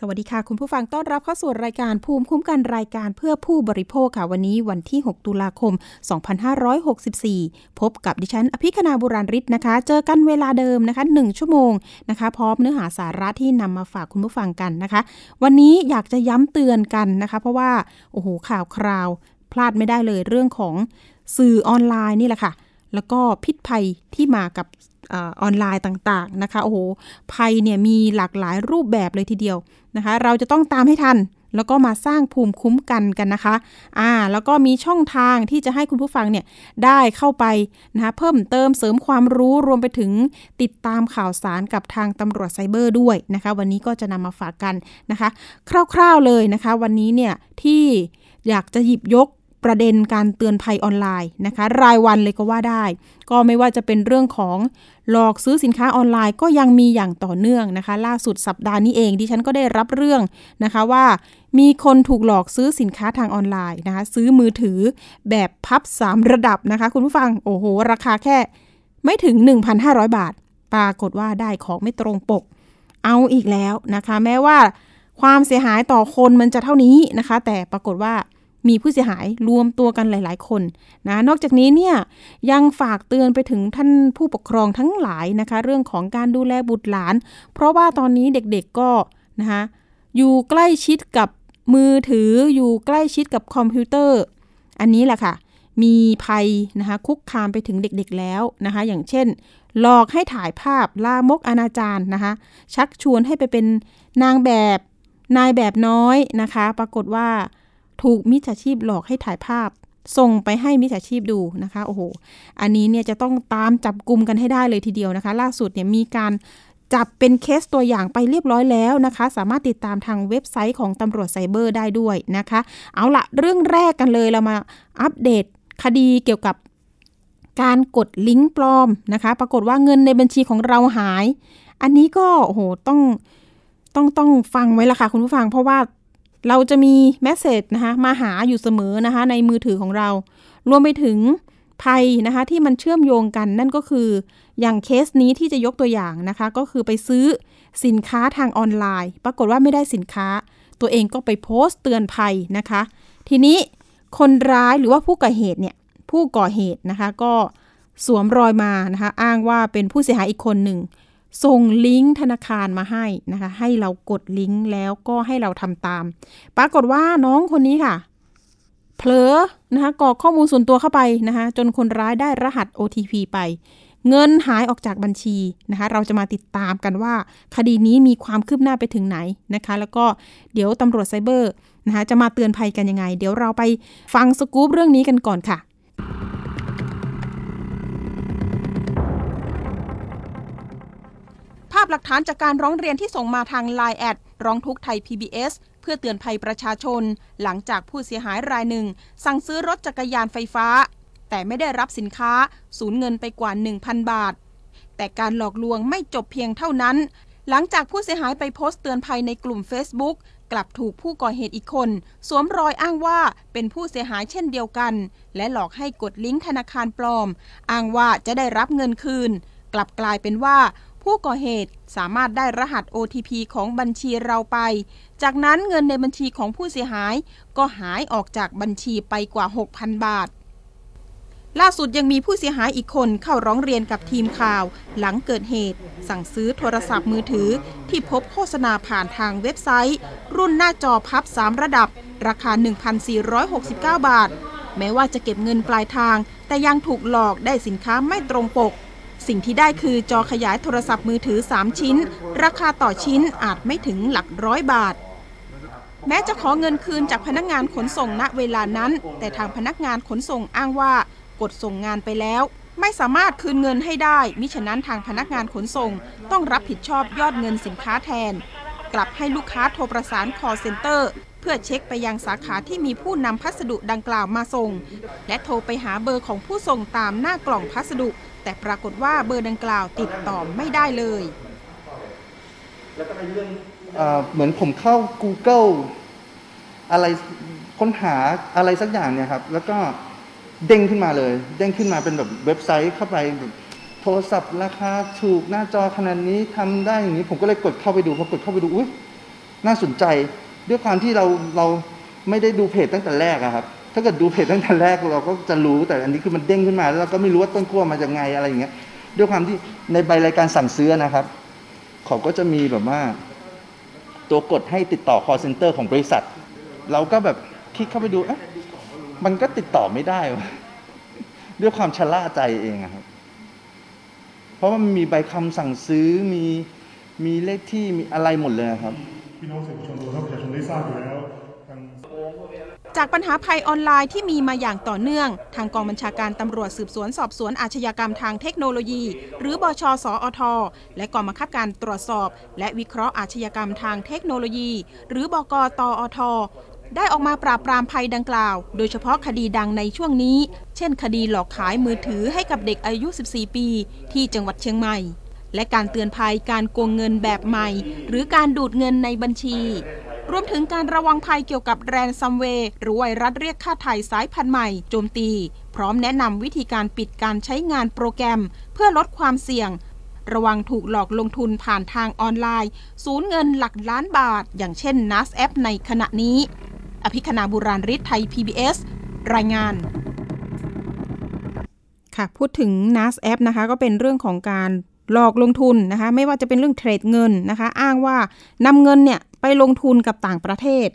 สวัสดีค่ะ คุณผู้ฟังต้อนรับเข้าสู่รายการภูมิคุ้มกันรายการเพื่อผู้บริโภคค่ะ วันนี้วันที่ 6 ตุลาคม 2564 พบกับดิฉัน อภิคณาบุราริศนะคะ เจอกันเวลาเดิมนะคะ 1 ชั่วโมงนะคะ พร้อมเนื้อหาสาระที่นำมาฝากคุณผู้ฟังกันนะคะ วันนี้อยากจะย้ำเตือนกันนะคะ เพราะว่าโอ้โหข่าวคราวพลาดไม่ได้เลยเรื่องของสื่อออนไลน์นี่แหละค่ะ แล้วก็พิษภัยที่มากับ ออนไลน์ต่างๆนะคะโอ้โหภัยเนี่ยมีหลากหลายรูปแบบเลยทีเดียวนะคะ เราจะต้องตามให้ทัน แล้วก็มาสร้างภูมิคุ้มกันกันนะคะอ่าแล้วก็มีช่องทางที่จะให้คุณผู้ฟังเนี่ยได้เข้าไปนะคะเพิ่มเติมเสริมความรู้รวมไปถึงติดตามข่าวสารกับทางตำรวจไซเบอร์ด้วยนะคะ วันนี้ก็จะนำมาฝากกันนะคะ คร่าวๆเลยนะคะ วันนี้เนี่ยที่อยากจะหยิบยก ประเด็นการเตือนภัยออนไลน์นะคะ รายวันเลยก็ว่าได้ ก็ไม่ว่าจะเป็นเรื่องของหลอกซื้อสินค้าออนไลน์ก็ยังมีอย่างต่อเนื่องนะคะ ล่าสุดสัปดาห์นี้เองดิฉันก็ได้รับเรื่องนะคะว่ามีคนถูกหลอกซื้อสินค้าทางออนไลน์นะคะ ซื้อมือถือแบบพับ 3 ระดับนะคะ คุณผู้ฟังโอ้โห ราคาแค่ไม่ถึง 1,500 บาท ปรากฏว่าได้ของไม่ตรงปก เอาอีกแล้วนะคะ แม้ว่าความเสียหายต่อคนมันจะเท่านี้นะคะ แต่ปรากฏว่า มีผู้เสียหายรวมตัวกันหลาย ๆ คนนะนอกจากนี้เนี่ยยังฝากเตือนไปถึงท่านผู้ปกครองทั้งหลายนะคะ เรื่องของการดูแลบุตรหลาน เพราะว่าตอนนี้เด็กๆก็นะคะอยู่ใกล้ชิดกับมือถืออยู่ใกล้ชิดกับคอมพิวเตอร์ อันนี้แหละค่ะ มีภัยนะคะคุกคามไปถึงเด็กๆแล้วนะคะ อย่างเช่น หลอกให้ถ่ายภาพลามกอนาจารนะคะชักชวนให้ไปเป็นนางแบบนายแบบน้อยนะคะ ปรากฏว่า ถูกมิจฉาชีพหลอกให้ถ่ายภาพ ส่งไปให้มิจฉาชีพดูนะคะโอ้โหอันนี้เนี่ยจะต้องตามจับกลุ่มกันให้ได้เลยทีเดียวนะคะ ล่าสุดเนี่ยมีการจับเป็นเคสตัวอย่างไปเรียบร้อยแล้วนะคะ สามารถติดตามทางเว็บไซต์ของตำรวจไซเบอร์ได้ด้วยนะคะ เอาละเรื่องแรกกันเลยเรามาอัปเดตคดีเกี่ยวกับการกดลิงก์ปลอมนะคะ ปรากฏว่าเงินในบัญชีของเราหาย อันนี้ก็โอ้โหต้องต้องต้องฟังไว้ละค่ะคุณผู้ฟัง เพราะว่า เราจะมี message นะคะมาหาอยู่เสมอนะคะในมือถือของเรา รวมไปถึงภัยนะคะที่มันเชื่อมโยงกันนั่นก็คือ อย่างเคสนี้ที่จะยกตัวอย่างนะคะ ก็คือไปซื้อสินค้าทางออนไลน์ ปรากฏว่าไม่ได้สินค้า ตัวเองก็ไปโพสต์เตือนภัยนะคะ ทีนี้คนร้ายหรือว่าผู้ก่อเหตุเนี่ยผู้ก่อเหตุนะคะก็สวมรอยมานะคะอ้างว่าเป็นผู้เสียหายอีกคนหนึ่ง ส่งลิงก์ธนาคารมาให้นะคะ ให้เรากดลิงก์แล้วก็ให้เราทำตาม ปรากฏว่าน้องคนนี้ค่ะ เผลอนะคะกรอกข้อมูลส่วนตัวเข้าไปนะคะ จนคนร้ายได้รหัส OTP ไป เงินหายออกจากบัญชีนะคะ เราจะมาติดตามกันว่า คดีนี้มีความคืบหน้าไปถึงไหนนะคะ แล้วก็เดี๋ยวตำรวจไซเบอร์นะคะจะมาเตือนภัยกันยังไง เดี๋ยวเราไปฟังสกู๊ปเรื่องนี้กันก่อนค่ะ พหลักฐานจากการร้องเรียนที่ส่งมาทาง Line แอดร้องทุกไทย PBS เพื่อเตือนภัยประชาชน หลังจากผู้เสียหายรายหนึ่ง สั่งซื้อรถจักรยานไฟฟ้า แต่ไม่ได้รับสินค้า สูญเงินไปกว่า 1,000 บาท แต่การหลอกลวงไม่จบเพียงเท่านั้น หลังจากผู้เสียหายไปโพสต์เตือนภัยในกลุ่ม Facebook กลับถูกผู้ก่อเหตุอีกคน สวมรอยอ้างว่าเป็นผู้เสียหายเช่นเดียวกัน และหลอกให้กดลิงก์ธนาคารปลอม อ้างว่าจะได้รับเงินคืน กลับกลายเป็นว่า ผู้ก่อเหตุสามารถได้รหัส OTP ของบัญชีเราไป จากนั้นเงินในบัญชีของผู้เสียหาย ก็หายออกจากบัญชีไปกว่า 6,000 บาท ล่าสุดยังมีผู้เสียหายอีกคนเข้าร้องเรียนกับทีมข่าว หลังเกิดเหตุ สั่งซื้อโทรศัพท์มือถือ ที่พบโฆษณาผ่านทางเว็บไซต์ รุ่นหน้าจอพับ 3 ระดับ ราคา 1,469 บาท แม้ว่าจะเก็บเงินปลายทาง แต่ยังถูกหลอกได้สินค้าไม่ตรงปก สิ่งที่ได้คือจอขยายโทรศัพท์มือถือ 3 ชิ้น ราคาต่อชิ้นอาจไม่ถึงหลักร้อยบาท แม้จะขอเงินคืนจากพนักงานขนส่งณเวลานั้น แต่ทางพนักงานขนส่งอ้างว่ากดส่งงานไปแล้ว ไม่สามารถคืนเงินให้ได้ มิฉะนั้นทางพนักงานขนส่ง ต้องรับผิดชอบยอดเงินสินค้าแทน กลับให้ลูกค้าโทรประสานคอเซ็นเตอร์เพื่อเช็คไปยังสาขาที่มีผู้นำพัสดุดังกล่าวมาส่ง และโทรไปหาเบอร์ของผู้ส่งตามหน้ากล่องพัสดุ แต่ปรากฏว่าเบอร์ดังกล่าวติดต่อไม่ได้เลยเหมือนผมเข้า Google อะไรค้นหาอะไรสักอย่างเนี่ยครับ แล้วก็เด้งขึ้นมาเลย เด้งขึ้นมาเป็นแบบเว็บไซต์เข้าไปแบบโทรศัพท์ราคาถูกหน้าจอขนาดนี้ทำได้อย่างนี้ ผมก็เลยกดเข้าไปดูพอกดเข้าไปดูอุ้ยน่าสนใจ ด้วยความที่เราเราไม่ได้ดูเพจตั้งแต่แรกอะครับ ถ้าเกิดดูเพจตั้งแต่แรกเราก็จะรู้แต่อันนี้คือมันเด้งขึ้นมาแล้วเราก็ไม่รู้ว่าต้นขั้วมาจากไงอะไรอย่างเงี้ย ด้วยความที่ในใบรายการสั่งซื้อนะครับเขาก็จะมีแบบว่า ตัวกดให้ติดต่อ call center ของบริษัท เราก็แบบคลิกเข้าไปดูเอ๊ะมันก็ติดต่อไม่ได้ด้วยความชะล่าใจเองครับ เพราะว่ามันมีใบคำสั่งซื้อมีมีเลขที่มีอะไรหมดเลยครับ พี่น้องสื่อมวลชนรวมทั้งประชาชนได้ทราบอยู่แล้วทาง จากปัญหาภัยออนไลน์ที่มีมาอย่างต่อเนื่อง ทางกองบัญชาการตำรวจสืบสวนสอบสวนอาชญากรรมทางเทคโนโลยี หรือบชสอท และกองบังคับการตรวจสอบ และวิเคราะห์อาชญากรรมทางเทคโนโลยี หรือบกตอทได้ออกมาปราบปรามภัยดังกล่าว โดยเฉพาะคดีดังในช่วงนี้ เช่น คดีหลอกขายมือถือให้กับเด็กอายุ 14 ปี ที่จังหวัดเชียงใหม่ และการเตือนภัยการโกงเงินแบบใหม่ หรือการดูดเงินในบัญชี รวมถึงการระวังภัยเกี่ยวกับแรนซัมเวย์หรือไวรัสเรียกค่าไถ่สายพันธุ์ใหม่โจมตี พร้อมแนะนำวิธีการปิดการใช้งานโปรแกรม เพื่อลดความเสี่ยง ระวังถูกหลอกลงทุนผ่านทางออนไลน์ สูญเงินหลักล้านบาท อย่างเช่น NAS แอปในขณะนี้ อภิคณาบุราริศไทย PBS รายงานค่ะพูดถึง NAS แอปนะคะ ก็เป็นเรื่องของการหลอกลงทุนนะคะ ไม่ว่าจะเป็นเรื่องเทรดเงินนะคะ อ้างว่านำเงินเนี่ย ไปลงทุนกับต่างประเทศ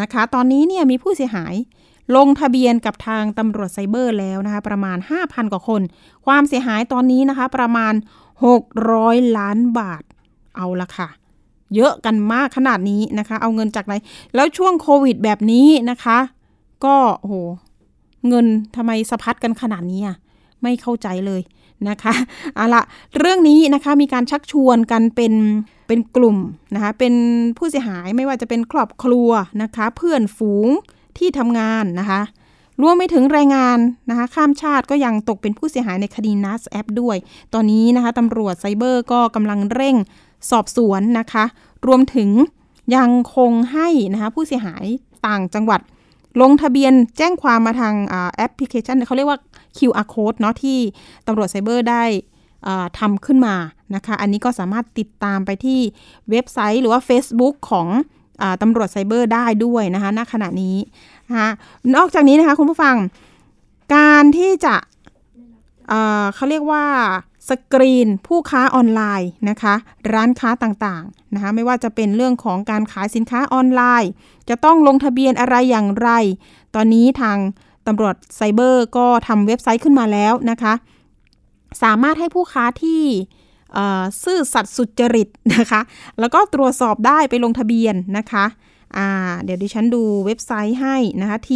นะคะ ตอนนี้เนี่ยมีผู้เสียหายลงทะเบียนกับทางตำรวจไซเบอร์แล้วนะคะ ประมาณ 5,000 กว่าคน ความเสียหายตอนนี้นะคะ ประมาณ 600 ล้านบาทเอาละค่ะ เยอะกันมากขนาดนี้นะคะ เอาเงินจากไหน แล้วช่วงโควิดแบบนี้นะคะ ก็โอ้โหเงินทำไมสะพัดกันขนาดนี้อะไม่เข้าใจเลยนะคะเอาละเรื่องนี้นะคะมีการชักชวนกันเป็น เป็นกลุ่มนะคะเป็นผู้เสียหายไม่ว่าจะเป็นครอบครัวนะคะ เพื่อนฝูงที่ทำงานนะคะรวมไปถึงแรงงานนะคะ ข้ามชาติก็ยังตกเป็นผู้เสียหายในคดี NAS แอปด้วย ตอนนี้นะคะตำรวจไซเบอร์ก็กำลังเร่งสอบสวนนะคะ รวมถึงยังคงให้นะคะผู้เสียหายต่างจังหวัด ลงทะเบียนแจ้งความมาทางแอปพลิเคชันเขาเรียกว่า QR code เนาะที่ตำรวจไซเบอร์ได้ ทำขึ้นมานะคะ อันนี้ก็สามารถติดตามไปที่เว็บไซต์หรือว่า Facebook ของอตำรวจไซเบอร์ได้ด้วยนะคะณขณะนี้นะคะนอกจากนี้นะคะคุณผู้ฟังการที่จะเเขาเรียกว่าสกรีนผู้ค้าออนไลน์นะคะ ร้านค้าต่างๆนะคะไม่ว่าจะเป็นเรื่องของการขายสินค้าออนไลน์ จะต้องลงทะเบียนอะไรอย่างไร ตอนนี้ทางตำรวจไซเบอร์ก็ทำเว็บไซต์ขึ้นมาแล้วนะคะ สามารถให้ผู้ค้าที่ซื่อสัตย์สุจริตนะคะ แล้วก็ตรวจสอบได้ไปลงทะเบียนนะคะเดี๋ยวดิฉันดูเว็บไซต์ให้นะคะ t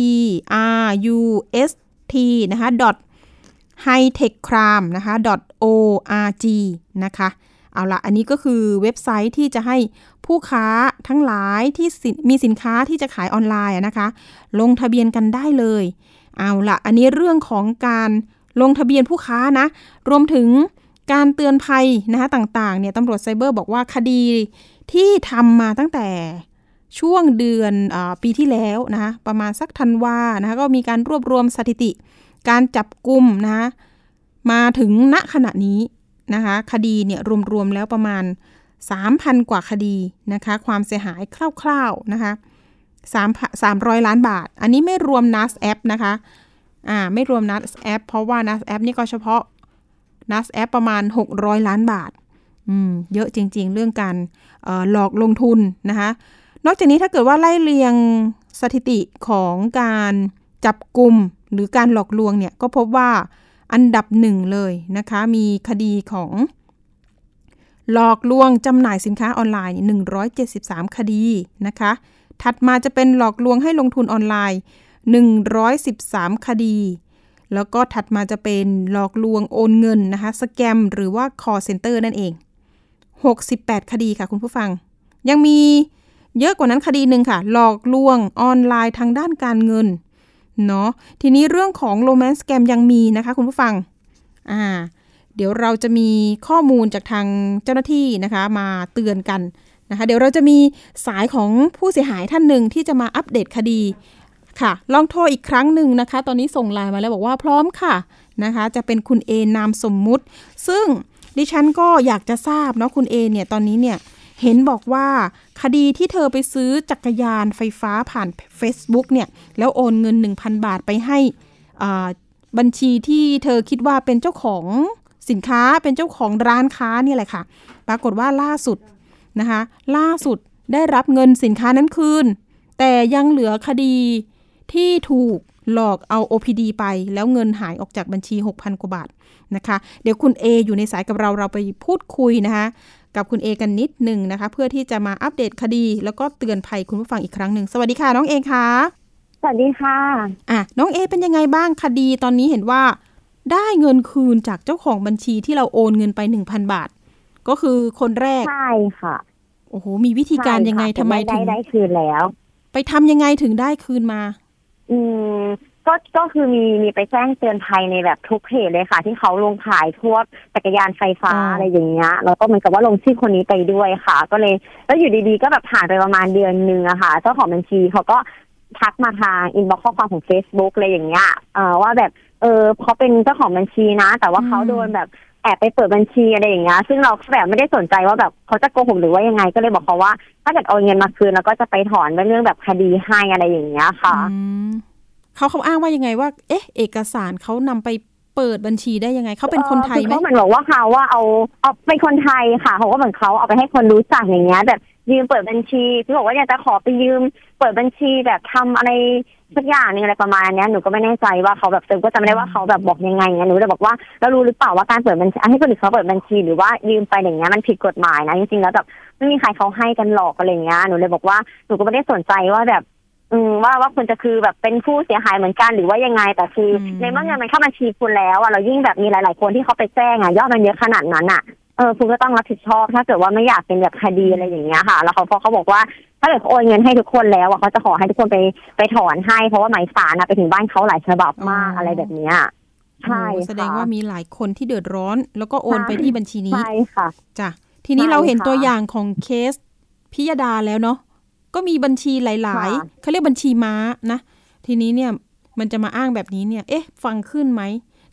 r u s t นะคะ hightechcrime นะคะ .org นะคะ เอาละอันนี้ก็คือเว็บไซต์ที่จะให้ผู้ค้าทั้งหลายที่มีสินค้าที่จะขายออนไลน์นะคะ ลงทะเบียนกันได้เลย เอาละอันนี้เรื่องของการ ลงทะเบียนผู้ค้านะ รวมถึงการเตือนภัยนะคะต่างๆเนี่ยตำรวจไซเบอร์บอกว่าคดีที่ทำมาตั้งแต่ช่วงเดือนอปีที่แล้วนะคะประมาณสักธันวานะคะก็มีการรวบรวมสถิติ การจับกลุ่มนะคะมาถึงณขณะนี้นะคะคดีเนี่ยรวมๆแล้วประมาณ 3,000 กว่าคดีนะคะความเสียหายคร่าวๆนะคะ3 300 ล้านบาท อันนี้ไม่รวม NAS App นะคะ อ่าไม่รวม NAS App เพราะว่า NAS App นี่ก็เฉพาะ NAS App ประมาณ 600 ล้านบาทอืมเยอะจริง ๆ เรื่องการหลอกลงทุนนะคะนอกจากนี้ถ้าเกิดว่าไล่เรียงสถิติของการจับกลุ่มหรือการหลอกลวงเนี่ยก็พบว่าอันดับหนึ่งเลยนะคะ มีคดีของหลอกลวงจำหน่ายสินค้าออนไลน์ 173 คดีนะคะ ถัดมาจะเป็นหลอกลวงให้ลงทุนออนไลน์ 113 คดี แล้วก็ถัดมาจะเป็นหลอกลวงโอนเงินนะคะ สแกมหรือว่า call center นั่นเอง 68 คดีค่ะคุณผู้ฟัง ยังมีเยอะกว่านั้นคดีหนึ่งค่ะ หลอกลวงออนไลน์ทางด้านการเงินเนาะทีนี้เรื่องของโรแมนต์สแกมยังมีนะคะคุณผู้ฟังอ่าเดี๋ยวเราจะมีข้อมูลจากทางเจ้าหน้าที่นะคะมาเตือนกันนะคะ เดี๋ยวเราจะมีสายของผู้เสียหายท่านหนึ่งที่จะมาอัปเดตคดี ค่ะ ลองโทรอีกครั้งหนึ่งนะคะ ตอนนี้ส่งไลน์มาแล้วบอกว่าพร้อมค่ะนะคะ จะเป็นคุณเอนามสมมุติ ซึ่งดิฉันก็อยากจะทราบเนาะคุณเอเนี่ยตอนนี้เนี่ยเห็นบอกว่าคดีที่เธอไปซื้อจักรยานไฟฟ้าผ่าน Facebook เนี่ย แล้วโอนเงิน 1,000 บาทไปให้บัญชีที่เธอคิดว่าเป็นเจ้าของสินค้าเป็นเจ้าของร้านค้านี่แหละค่ะ ปรากฏว่าล่าสุดนะคะ ล่าสุดได้รับเงินสินค้านั้นคืน แต่ยังเหลือคดี ที่ถูกหลอกเอา OPD ไป แล้วเงินหายออกจากบัญชี 6,000 กว่าบาทนะคะ เดี๋ยวคุณเออยู่ในสายกับเราเราไปพูดคุยนะคะ กับคุณเอกันนิดหนึ่งนะคะ เพื่อที่จะมาอัปเดตคดี แล้วก็เตือนภัยคุณผู้ฟังอีกครั้งหนึ่งสวัสดีค่ะน้องเอค่ะสวัสดีค่ะอะน้องเอเป็นยังไงบ้างคดีตอนนี้เห็นว่า ได้เงินคืนจากเจ้าของบัญชีที่เราโอนเงินไปหนึ่งพันบาท ก็คือคนแรกใช่ค่ะโอ้โหมีวิธีการยังไงทำไมถึงได้คืนแล้ว ไปทำยังไงถึงได้คืนมา อืมก็ก็คือมีมีไปแจ้งเตือนภัยในแบบทุกเพจเลยค่ะ ที่เขาลงขายทั่วจักรยานไฟฟ้าอะไรอย่างเงี้ยแล้วก็เหมือนกับว่าลงชื่อคนนี้ไปด้วยค่ะ ก็เลยแล้วอยู่ดีๆ ก็แบบผ่านไปประมาณเดือนนึงอะค่ะ เจ้าของบัญชีเขาก็ทักมาทาง inbox ข้อความของ Facebook อะไรอย่างเงี้ยเอ่อว่าแบบเออเขาเป็นเจ้าของบัญชีนะ แต่ว่าเขาโดนแบบ แอบไปเปิดบัญชีอะไรอย่างเงี้ยซึ่งเราแบบไม่ได้สนใจว่าแบบเขาจะโกหกหรือว่ายังไงก็เลยบอกเขาว่า ถ้าเกิดเอาเงินมาคืนแล้วก็จะไปถอนเรื่องแบบคดีให้อะไรอย่างเงี้ยค่ะเขาเขาอ้างว่ายังไงว่า เอ๊ะ เอกสารเขานำไปเปิดบัญชีได้ยังไงเขาเป็นคนไทยไหมเขาเหมือนบอกว่าเขาว่าเอาเอาเป็นคนไทยค่ะเขาก็เหมือนเขาเอาไปให้คนรู้จักอย่างเงี้ยแบบยืมเปิดบัญชีพี่บอกว่าอยากจะขอไปยืม เปิดบัญชีแบบทำอะไร สักอย่างนึงอะไรประมาณนี้หนูก็ไม่แน่ใจว่าเขาแบบเติมก็จำไม่ได้ว่าเขาแบบบอกยังไงเงี้ยหนูเลยบอกว่าเรารู้หรือเปล่าว่าการเปิดบัญชีให้คนอื่นเขาเปิดบัญชีหรือว่ายืมไปอย่างเงี้ยมันผิดกฎหมายนะจริงๆแล้วแบบไม่มีใครเขาให้กันหลอกอะไรเงี้ยหนูเลยบอกว่าหนูก็ไม่ได้สนใจว่าแบบอืมว่าว่าคุณจะคือแบบเป็นผู้เสียหายเหมือนกันหรือว่ายังไง แต่คือในเมื่อเงินมันเข้าบัญชีคุณแล้วอะเรายิ่งแบบมีหลาย ๆ คนที่เขาไปแจ้งอะยอดมันเยอะขนาดนั้นอะเออคุณก็ต้องรับผิดชอบถ้าเกิดว่าไม่อยากเป็นแบบคดีอะไรอย่างเงี้ยค่ะ แล้วเขาพอเขาบอกว่า ถ้าเกิดโอนเงินให้ทุกคนแล้วเขาจะขอให้ทุกคนไปไปถอนให้ เพราะว่าหมายสารไปถึงบ้านเขาหลายฉบับมากอะไรแบบเนี้ยใช่แสดงว่ามีหลายคนที่เดือดร้อน แล้วก็โอนไปที่บัญชีนี้ใช่ค่ะจ้ะทีนี้เราเห็นตัวอย่างของเคสพิยดาแล้วเนาะก็มีบัญชีหลาย ๆเขาเรียกบัญชีม้านะ ทีนี้เนี่ยมันจะมาอ้างแบบนี้เนี่ย เอ๊ะ ฟังขึ้นไหม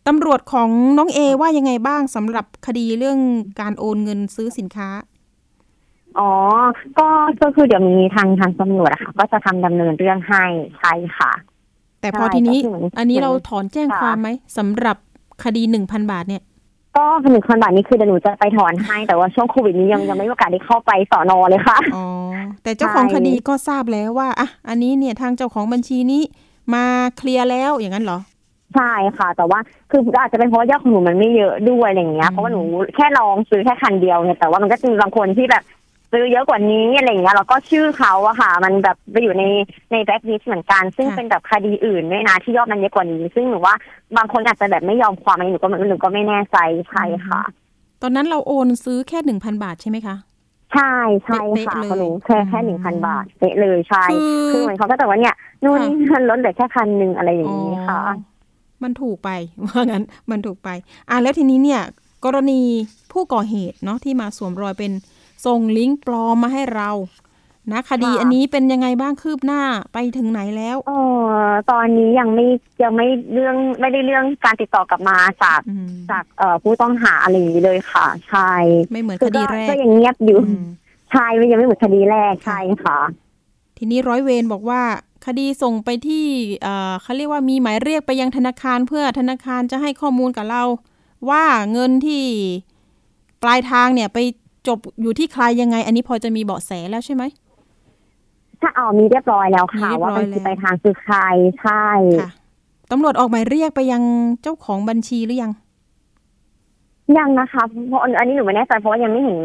ตำรวจของน้องเอว่ายังไงบ้างสำหรับคดีเรื่องการโอนเงินซื้อสินค้า อ๋อ ก็ก็คือเดี๋ยวมีทางทางตำรวจอะค่ะ ก็จะทำดำเนินเรื่องให้ใช่ค่ะ แต่พอทีนี้ อันนี้เราถอนแจ้งความไหมสำหรับคดีหนึ่งพันบาทเนี่ย ก็หนึ่งพันบาทนี้คือเดี๋ยวหนูจะไปถอนให้ แต่ว่าช่วงโควิดนี้ยังยังไม่มีโอกาสได้เข้าไปสอนอเลยค่ะ อ๋อ แต่เจ้าของคดีก็ทราบแล้วว่าอะอันนี้เนี่ยทางเจ้าของบัญชีนี้มาเคลียร์แล้วอย่างนั้นเหรอใช่ค่ะ แต่ว่าคืออาจจะเป็นเพราะว่ายอดของหนูมันไม่เยอะด้วยอะไรอย่างเงี้ยเพราะว่าหนูแค่ลองซื้อแค่คันเดียวเนี่ยแต่ว่ามันก็จะมีบางคนที่แบบ ซื้อเยอะกว่านี้อะไรอย่างเงี้ยแล้วก็ชื่อเขาอะค่ะ มันแบบไปอยู่ในในแบ็กลิสเหมือนกัน ซึ่งเป็นแบบคดีอื่นด้วยนะที่ยอดมันเยอะกว่านี้ ซึ่งหนูว่าบางคนอาจจะแบบไม่ยอมความอะไรหนูก็หนูก็ไม่แน่ใจใช่ค่ะ ตอนนั้นเราโอนซื้อแค่หนึ่งพันบาทใช่ไหมคะใช่ใช่ค่ะเขาหนูแค่แค่หนึ่งพันบาทเป๊ะเลยใช่คือเหมือนเขาก็แต่ว่าเนี่ยนู่นมันลดเหลือแค่คันหนึ่งอะไรอย่างนี้ค่ะ มันถูกไปว่างั้นมันถูกไป อะแล้วทีนี้เนี่ย กรณีผู้ก่อเหตุเนาะที่มาสวมรอยเป็น ส่งลิงก์ปลอมมาให้เรานะคดีอันนี้เป็นยังไงบ้างคืบหน้าไปถึงไหนแล้วเออตอนนี้ยังไม่ยังไม่เรื่องไม่ได้เรื่องการติดต่อกลับมาจากจากเอ่อผู้ต้องหาอะไรอย่างนี้เลยค่ะใช่ไม่เหมือนคดีแรกก็ยังเงียบอยู่ใช่ยังไม่เหมือนคดีแรกใช่ค่ะ ทีนี้ร้อยเวรบอกว่า คดีส่งไปที่เขาเรียกว่ามีหมายเรียกไปยังธนาคารเพื่อธนาคารจะให้ข้อมูลกับเรา ว่าเงินที่ปลายทางเนี่ยไป จบอยู่ที่ใครยังไง อันนี้พอจะมีเบาะแสแล้วใช่ไหมถ้าเอามีเรียบร้อยแล้วค่ะ ว่าเป็นปลายทางคือใครใช่ค่ะตำรวจออกหมายเรียกไปยังเจ้าของบัญชีหรือยังยังนะคะเพราะอันนี้หนูไม่แน่ใจเพราะว่ายังไม่เห็น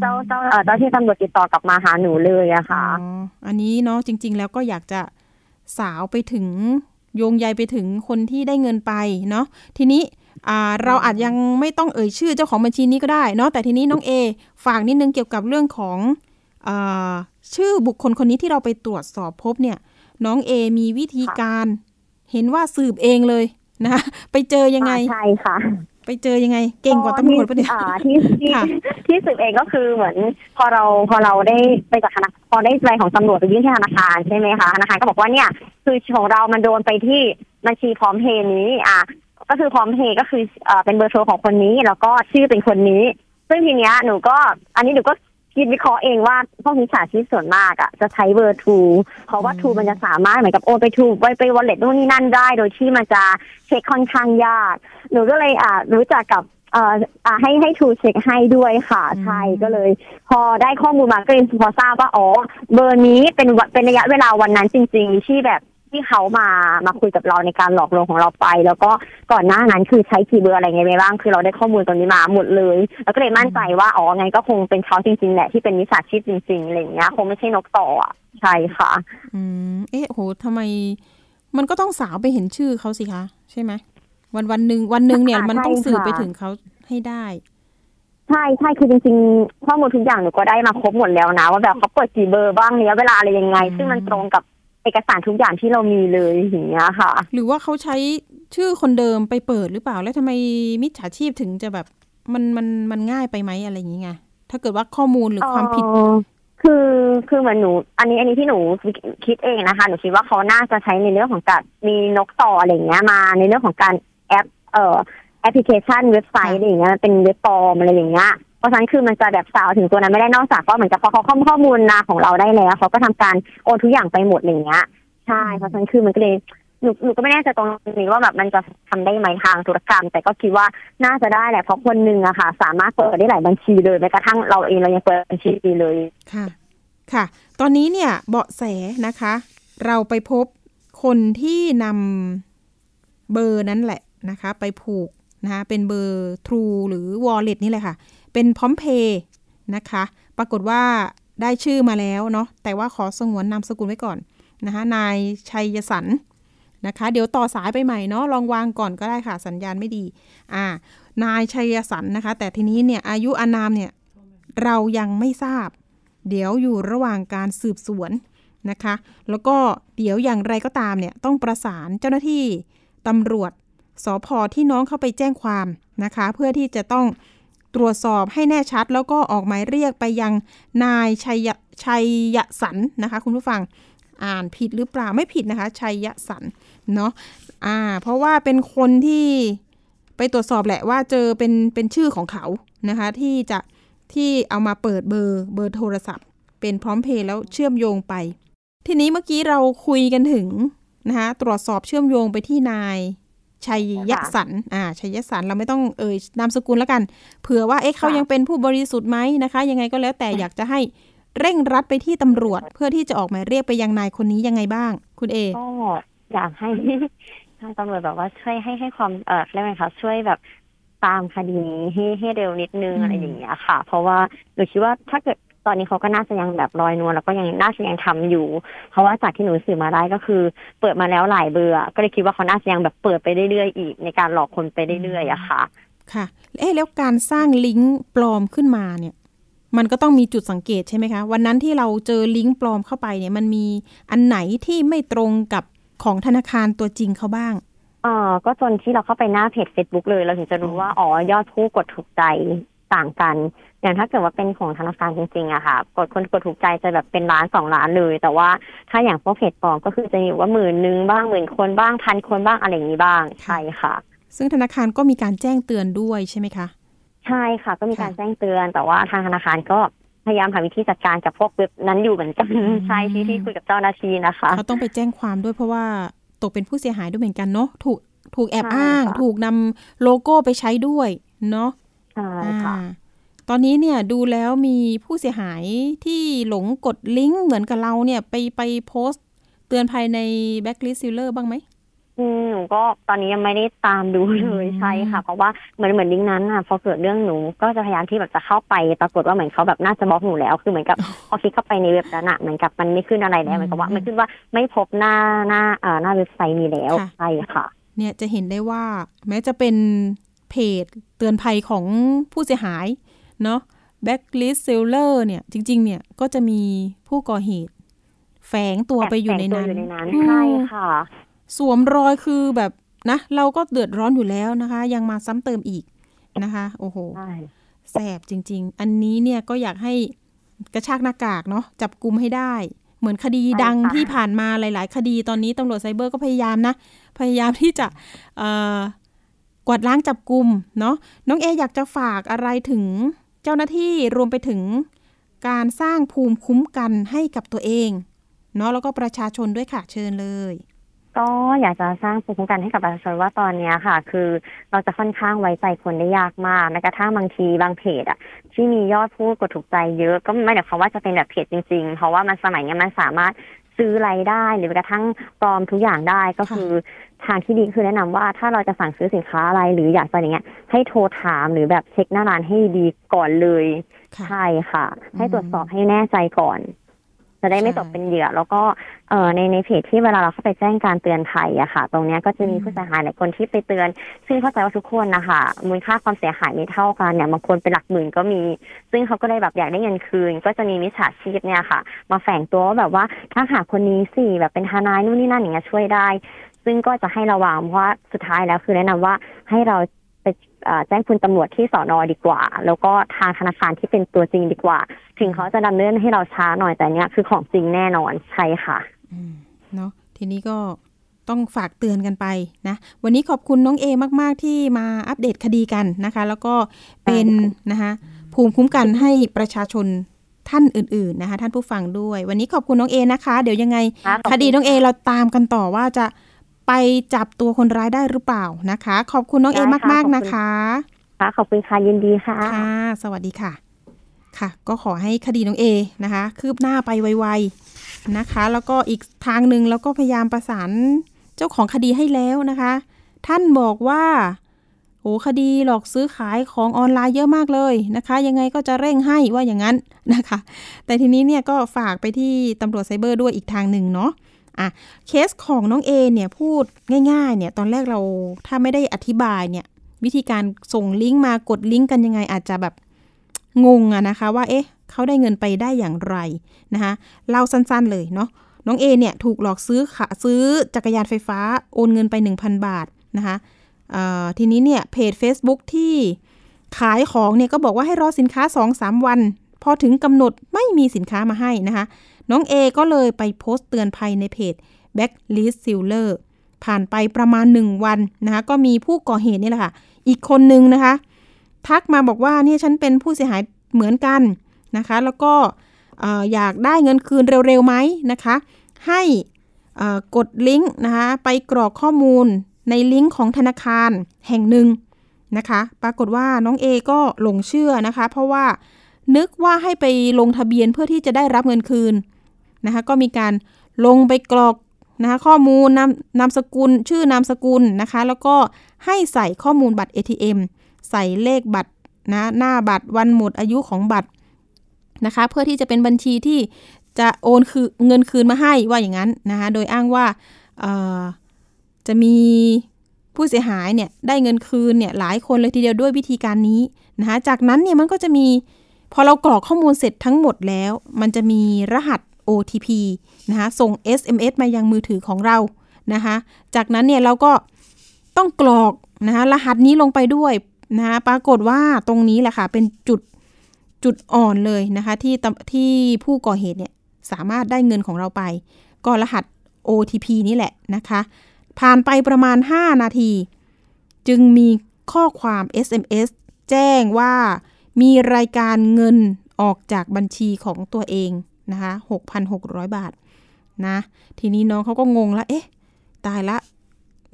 เจ้าเจ้าเจ้าที่ตำรวจติดต่อกลับมาหาหนูเลยอะค่ะอันนี้เนาะจริง ๆ แล้วก็อยากจะสาวไปถึงโยงใยไปถึงคนที่ได้เงินไปเนาะทีนี้ เราอาจยังไม่ต้องเอ่ยชื่อเจ้าของบัญชีนี้ก็ได้เนาะแต่ทีนี้น้องเอฝากนิดนึงเกี่ยวกับเรื่องของอชื่อบุคคลคนนี้ที่เราไปตรวจสอบพบเนี่ยน้องเอมีวิธีการเห็นว่าสืบเองเลยนะไปเจอยังไงใช่ค่ะไปเจอยังไงเก่งกว่าตำรวจปะเนี่ยอ่าที่ที่ค่ะที่สืบเองก็คือเหมือนพอเราพอเราได้ไปจากธนาพอได้ใบของตำรวจไปยื่นที่ธนาคารใช่ไหมคะธนาคารก็บอกว่าเนี่ยคือของเรามันโดนไปที่บัญชีพร้อมเพย์นี้อะ ก็คือพร้อมเพย์ก็คือเอ่อเป็นเบอร์โทรของคนนี้ แล้วก็ชื่อเป็นคนนี้ ซึ่งทีเนี้ยหนูก็ อันนี้หนูก็คิดวิเคราะห์เองว่าพวกมิจฉาชีพส่วนมากอะจะใช้เบอร์ทูเพราะว่าอืมทูมันจะสามารถเหมือนกับโอนไปทูไปไปวอลเล็ตนู่นนี่นั่นได้ โดยที่มันจะเช็คค่อนข้างยาก หนูก็เลยอ่ารู้จักกับเอ่ออ่าให้ให้ทูเช็คให้ด้วยค่ะอืมใช่ก็เลย พอได้ข้อมูลมาก็เลยพอทราบว่าอ๋อเบอร์นี้เป็นวันเป็นระยะเวลาวันนั้นจริง ๆ ที่แบบ ที่เขามามาคุยกับเราในการหลอกลวงของเราไป แล้วก็ก่อนหน้านั้นคือใช้กี่เบอร์อะไรไงไปบ้างคือเราได้ข้อมูลตรงนี้มาหมดเลย แล้วก็เลยมั่นใจว่าอ๋อไงก็คงเป็นเขาจริงๆแหละที่เป็นมิจฉาชีพจริงๆอะไรอย่างเงี้ยคงไม่ใช่นกต่ออะใช่ค่ะ อืมเอ๊ะโหทำไม มันก็ต้องสาวไปเห็นชื่อเขาสิคะ ใช่ไหมวันวันหนึ่งวันหนึ่งเนี่ยค่ะมันต้องใช่สืบค่ะไปถึงเขาให้ได้ใช่ใช่คือจริงๆข้อมูลทุกอย่างหนูก็ได้มาครบหมดแล้วนะ ว่าแบบเขาเปิดกี่เบอร์บ้างระยะเวลาอะไรยังไงอืมซึ่งมันตรงกับ เอกสารทุกอย่างที่เรามีเลยอย่างเงี้ยค่ะ หรือว่าเขาใช้ชื่อคนเดิมไปเปิดหรือเปล่าแล้วทำไมมิจฉาชีพถึงจะแบบมันมันมันง่ายไปไหมอะไรอย่างเงี้ยถ้าเกิดว่าข้อมูลหรือความผิดเอ่อคือคือเหมือนหนู อันนี้อันนี้ที่หนูคิดเองนะคะ หนูคิดว่าเขาน่าจะใช้ในเรื่องของการมีนกต่ออะไรอย่างเงี้ยมาในเรื่องของการแอปเอ่อแอปพลิเคชันเว็บไซต์ค่ะอะไรอย่างเงี้ยเป็นเว็บปลอมอะไรอย่างเงี้ย เพราะฉะนั้นคือมันจะแบบสาวถึงตัวนั้นไม่ได้นอกจากว่าเหมือนกับพอเขาข้อข้อมูลนาของเราได้แล้วเขาก็ทำการโอนทุกอย่างไปหมดอย่างเงี้ยใช่เพราะฉะนั้นคือมันก็เลยหนูหนูก็ไม่แน่ใจตรงนี้ว่าแบบมันจะทำได้ไหมทางธุรกรรม แต่ก็คิดว่าน่าจะได้แหละเพราะคนหนึ่งอะค่ะ สามารถเปิดได้หลายบัญชีเลยแม้กระทั่งเราเองเรายังเปิดบัญชีเลยค่ะ ค่ะ ตอนนี้เนี่ยเบาะแสนะคะ เราไปพบคนที่นำเบอร์นั้นแหละนะคะ ไปผูกนะคะเป็นเบอร์ True หรือ Wallet นี่แหละค่ะ เป็นพร้อมเพย์นะคะ ปรากฏว่าได้ชื่อมาแล้วเนาะแต่ว่าขอสงวนนามสกุลไว้ก่อนนะคะนายชัยสันนะคะ เดี๋ยวต่อสายไปใหม่เนาะลองวางก่อนก็ได้ค่ะสัญญาณไม่ดีอ่านายชัยสันนะคะ แต่ทีนี้เนี่ยอายุอานามเนี่ยเรายังไม่ทราบ เดี๋ยวอยู่ระหว่างการสืบสวนนะคะ แล้วก็เดี๋ยวอย่างไรก็ตามเนี่ยต้องประสานเจ้าหน้าที่ตำรวจสพที่น้องเข้าไปแจ้งความนะคะ เพื่อที่จะต้อง ตรวจสอบให้แน่ชัด แล้วก็ออกหมายเรียกไปยังนายชัยชัยยสันนะคะคุณผู้ฟังอ่านผิดหรือเปล่าไม่ผิดนะคะ ชัยยสันเนาะอ่า เพราะว่าเป็นคนที่ไปตรวจสอบแหละว่าเจอเป็นเป็นชื่อของเขานะคะ ที่จะที่เอามาเปิดเบอร์เบอร์โทรศัพท์ เป็นพร้อมเพย์แล้วเชื่อมโยงไป ทีนี้เมื่อกี้เราคุยกันถึงนะคะตรวจสอบเชื่อมโยงไปที่นาย ชัยยสันอ่าชัยยสันเราไม่ต้องเอ่ยนามสกุลแล้วกัน เผื่อว่าเอ๊ะเขายังเป็นผู้บริสุทธิ์ไหมนะคะ ยังไงก็แล้วแต่อยากจะให้เร่งรัดไปที่ตำรวจ เพื่อที่จะออกหมายเรียกไปยังนายคนนี้ยังไงบ้าง คุณเอก็อยากให้ทางตำรวจแบบว่าช่วยให้ให้ความเออเรียกว่าไงคะช่วยแบบตามคดีนี้ให้ให้เร็วนิดนึงอืมอะไรอย่างเงี้ยค่ะ เพราะว่าหนูคิดว่าถ้าเกิด ตอนนี้เขาก็น่าจะยังแบบลอยนวลแล้วก็ยังน่าจะยังทำอยู่ เพราะว่าจากที่หนูสืบมาได้ก็คือ เปิดมาแล้วหลายเบอร์อะก็เลยคิดว่าเขาน่าจะยังแบบเปิดไปเรื่อยๆอีก ในการหลอกคนไปเรื่อยๆอะค่ะ ค่ะเอ๊ะแล้วการสร้างลิงก์ปลอมขึ้นมาเนี่ย มันก็ต้องมีจุดสังเกตใช่ไหมคะ วันนั้นที่เราเจอลิงก์ปลอมเข้าไปเนี่ย มันมีอันไหนที่ไม่ตรงกับของธนาคารตัวจริงเขาบ้างเออก็จนที่เราเข้าไปหน้าเพจ Facebook เลย เราถึงจะรู้ว่า อ๋อ ยอดผู้กดถูกใจ ต่างกัน อย่างถ้าเกิดว่าเป็นของธนาคารจริงๆอะค่ะ กดคนกดถูกใจจะแบบเป็นล้านสองล้านเลย แต่ว่าถ้าอย่างพวกเพจปลอมก็คือจะมีอยู่ว่าหมื่นนึงบ้างหมื่นคนบ้างพันคนบ้างอะไรอย่างนี้บ้างใช่ค่ะ ซึ่งธนาคารก็มีการแจ้งเตือนด้วยใช่ไหมคะใช่ค่ะ ก็มีการค่ะแจ้งเตือน แต่ว่าทางธนาคารก็พยายามหาวิธีจัดการกับพวกเว็บนั้นอยู่เหมือนกันใช่ที่ที่คุยกับเจ้าหน้าที่นะคะเขาต้องไปแจ้งความด้วยเพราะว่าตกเป็นผู้เสียหายด้วยเหมือนกันเนาะถูกถูกแอบใช่อ้างค่ะถูกนำโลโก้ไปใช้ด้วยเนาะ ใช่ค่ะอ่าตอนนี้เนี่ยดูแล้วมีผู้เสียหายที่หลงกดลิงก์เหมือนกับเราเนี่ยไปไปโพสต์ เตือนภายใน Blacklist Sealer บ้างไหมอืมหนูก็ตอนนี้ยังไม่ได้ตามดูเลยอืมใช่ค่ะ เพราะว่าเหมือนเหมือนลิงก์นั้นอะ พอเกิดเรื่องหนูก็จะพยายามที่แบบจะเข้าไป ปรากฏว่าเหมือนเขาแบบน่าจะบล็อกหนูแล้ว คือเหมือนกับพอคลิกเข้าไปในเว็บนั้นอะเหมือนกับมันไม่ขึ้นอะไรแล้วเหมือนกับว่ามันขึ้นว่าไม่พบหน้าหน้าเอ่อหน้าเว็บไซต์นี้แล้วใช่ค่ะ เนี่ยจะเห็นได้ว่าแม้จะเป็น เพจ เตือนภัยของผู้เสียหายเนาะ Blacklist Sealer เนี่ยจริง ๆ เนี่ยก็จะมีผู้ก่อเหตุ แฝงตัวไปอยู่ในแฝงตัวนั้นอยู่ในนั้นอืมใช่ค่ะ สวมรอยคือแบบนะ เราก็เดือดร้อนอยู่แล้วนะคะ ยังมาซ้ำเติมอีกนะคะ โอ้โหใช่แสบจริง ๆ อันนี้เนี่ยก็อยากให้กระชากหน้ากากเนาะจับกลุ่มให้ได้ เหมือนคดีดังที่ผ่านมาหลาย ๆ คดีตอนนี้ตำรวจไซเบอร์ก็พยายามนะ พยายามที่จะเอ่อ กวาดล้างจับกลุ่มเนาะน้องเออยากจะฝากอะไรถึงเจ้าหน้าที่รวมไปถึงการสร้างภูมิคุ้มกันให้กับตัวเองเนาะแล้วก็ประชาชนด้วยค่ะเชิญเลย ก็อยากจะสร้างภูมิคุ้มกันให้กับประชาชนว่าตอนนี้ค่ะ คือเราจะค่อนข้างไว้ใจคนได้ยากมากแม้กระทั่งบางทีบางเพจอะที่มียอดผู้กดถูกใจเยอะก็ไม่ได้ความว่าจะเป็นแบบเพจจริงๆ เพราะว่ามันสมัยนี้มันสามารถซื้อรายได้หรือกระทั่งปลอมทุกอย่างได้ก็คือ ทางที่ดีคือแนะนำว่าถ้าเราจะสั่งซื้อสินค้าอะไรหรืออยากจะอย่างเงี้ย ให้โทรถามหรือแบบเช็คหน้าร้านให้ดีก่อนเลยค่ะใช่ค่ะ ให้อืมตรวจสอบให้แน่ใจก่อน จะได้ไม่ใช่ตกเป็นเหยื่อ แล้วก็เอ่อในในเพจที่เวลาเราเข้าไปแจ้งการเตือนภัยอะค่ะ ตรงเนี้ยก็จะมีอืมผู้เสียหายหลายคนที่ไปเตือน ซึ่งเข้าใจว่าทุกคนนะคะมูลค่าความเสียหายไม่เท่ากันเนี่ยบางคนเป็นหลักหมื่นก็มี ซึ่งเขาก็เลยแบบอยากได้เงินคืน ก็จะมีมิจฉาชีพเนี่ยค่ะ มาแฝงตัวว่าแบบว่าถ้าหากคนนี้สิแบบเป็นทนายนู่นนี่นั่นอย่างเงี้ยช่วยได้ ซึ่งก็จะให้ระวังเพราะว่าสุดท้ายแล้วคือแนะนำว่าให้เราไปเอ่อแจ้งคุณตำรวจที่สอนอดีกว่า แล้วก็ทางธนาคารที่เป็นตัวจริงดีกว่า ถึงเขาจะดำเนินให้เราช้าหน่อยแต่เนี้ยคือของจริงแน่นอนใช่ค่ะอืมเนาะทีนี้ก็ต้องฝากเตือนกันไปนะ วันนี้ขอบคุณน้องเอมาก ๆ ที่มาอัปเดตคดีกันนะคะ แล้วก็เป็นนะคะภูมิคุ้มกันให้ประชาชนท่านอื่น ๆ นะคะ ท่านผู้ฟังด้วย วันนี้ขอบคุณน้องเอนะคะ เดี๋ยวยังไงค่ะขอบคุณคดีน้องเอเราตามกันต่อว่าจะ ไปจับตัวคนร้ายได้หรือเปล่านะคะ ขอบคุณน้องเอได้ค่ะมากขอบคุณๆนะคะ ค่ะ ขอบคุณค่ะยินดีค่ะ ค่ะ สวัสดีค่ะ ค่ะ ก็ขอให้คดีน้องเอนะคะ คืบหน้าไปไวๆนะคะ แล้วก็อีกทางหนึ่งเราก็พยายามประสานเจ้าของคดีให้แล้วนะคะ ท่านบอกว่าโอ้คดีหลอกซื้อขายของออนไลน์เยอะมากเลยนะคะ ยังไงก็จะเร่งให้ว่าอย่างนั้นนะคะ แต่ทีนี้เนี่ยก็ฝากไปที่ตำรวจไซเบอร์ด้วยอีกทางหนึ่งเนาะ อะเคสของน้องเอเนี่ยพูดง่ายๆเนี่ยตอนแรกเราถ้าไม่ได้อธิบายเนี่ยวิธีการส่งลิงก์มากดลิงก์กันยังไงอาจจะแบบงงอะนะคะว่าเอ๊ะเขาได้เงินไปได้อย่างไรนะคะเล่าสั้นๆเลยเนาะน้องเอเนี่ยถูกหลอกซื้อขาซื้อจักรยานไฟฟ้าโอนเงินไป 1,000 บาทนะคะทีนี้เนี่ยเพจ Facebook ที่ขายของเนี่ยก็บอกว่าให้รอสินค้า 2-3 วัน พอถึงกำหนดไม่มีสินค้ามาให้นะคะ น้องเอก็เลยไปโพสต์เตือนภัยในเพจ Backlist Sealer ผ่านไปประมาณ 1 วันนะคะ ก็มีผู้ก่อเหตุนี่แหละค่ะ อีกคนนึงนะคะ ทักมาบอกว่าเนี่ยฉันเป็นผู้เสียหายเหมือนกันนะคะ แล้วก็เอ่อยากได้เงินคืนเร็วๆไหมนะคะ ให้กดลิงก์นะคะไปกรอกข้อมูลในลิงก์ของธนาคารแห่งหนึ่งนะคะ ปรากฏว่าน้องเอก็หลงเชื่อนะคะ เพราะว่านึกว่าให้ไปลงทะเบียนเพื่อที่จะได้รับเงินคืน นะคะก็มีการลงไปกรอกนะคะข้อมูลนามนามสกุล ชื่อนามสกุลนะคะ แล้วก็ให้ใส่ข้อมูลบัตร ATM ใส่เลขบัตรนะหน้าบัตรวันหมดอายุของบัตรนะคะ เพื่อที่จะเป็นบัญชีที่จะโอนคือเงินคืนมาให้ว่าอย่างนั้นนะคะโดยอ้างว่าจะมีผู้เสียหายเนี่ยได้เงินคืนเนี่ยหลายคนเลยทีเดียวด้วยวิธีการนี้นะคะจากนั้นเนี่ยมันก็จะมีพอเรากรอกข้อมูลเสร็จทั้งหมดแล้ว มันจะมีรหัส OTP นะคะส่ง SMS มายังมือถือของเรานะคะจากนั้นเนี่ยเราก็ต้องกรอกนะคะรหัสนี้ลงไปด้วยนะคะปรากฏว่าตรงนี้แหละค่ะเป็นจุดจุดอ่อนเลยนะคะที่ที่ผู้ก่อเหตุเนี่ยสามารถได้เงินของเราไป ก็รหัส OTP นี่แหละนะคะ ผ่านไปประมาณ 5 นาที จึงมีข้อความ SMS แจ้งว่ามีรายการเงินออกจากบัญชีของตัวเอง นะคะ6,600 บาทนะทีนี้น้องเขาก็งงแล้วเอ๊ะตายละ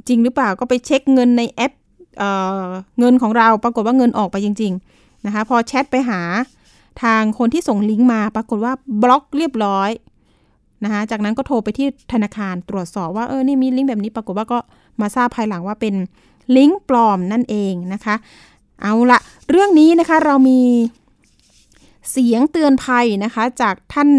จริงหรือเปล่าก็ไปเช็คเงินในแอปเออเงินของเราปรากฏว่าเงินออกไปจริงๆนะคะพอแชทไปหาทางคนที่ส่งลิงก์มาปรากฏว่าบล็อกเรียบร้อยนะคะจากนั้นก็โทรไปที่ธนาคารตรวจสอบว่าเออนี่มีลิงก์แบบนี้ปรากฏว่าก็มาทราบภายหลังว่าเป็นลิงก์ปลอมนั่นเองนะคะ เอาละเรื่องนี้นะคะเรามี เสียงเตือนภัยนะคะ จากท่าน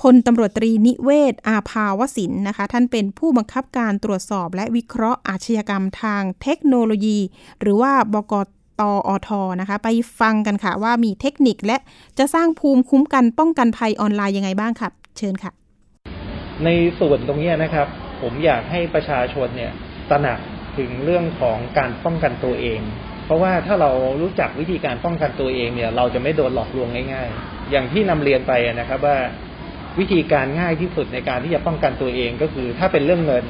พลตำรวจตรีนิเวศ อาภาวสินนะคะ ท่านเป็นผู้บังคับการตรวจสอบและวิเคราะห์อาชญากรรมทางเทคโนโลยี หรือว่าบกตอทนะคะ ไปฟังกันค่ะว่ามีเทคนิคและจะสร้างภูมิคุ้มกันป้องกันภัยออนไลน์ยังไงบ้างครับ เชิญค่ะ ในส่วนตรงนี้นะครับ ผมอยากให้ประชาชนเนี่ยตระหนักถึงเรื่องของการป้องกันตัวเอง เพราะว่าถ้าเรารู้จักวิธีการป้องกันตัวเองเนี่ย เราจะไม่โดนหลอกลวงง่าย ๆ อย่างที่นำเรียนไปนะครับ ว่าวิธีการง่ายที่สุดในการที่จะป้องกันตัวเองก็คือ ถ้าเป็นเรื่องเงิน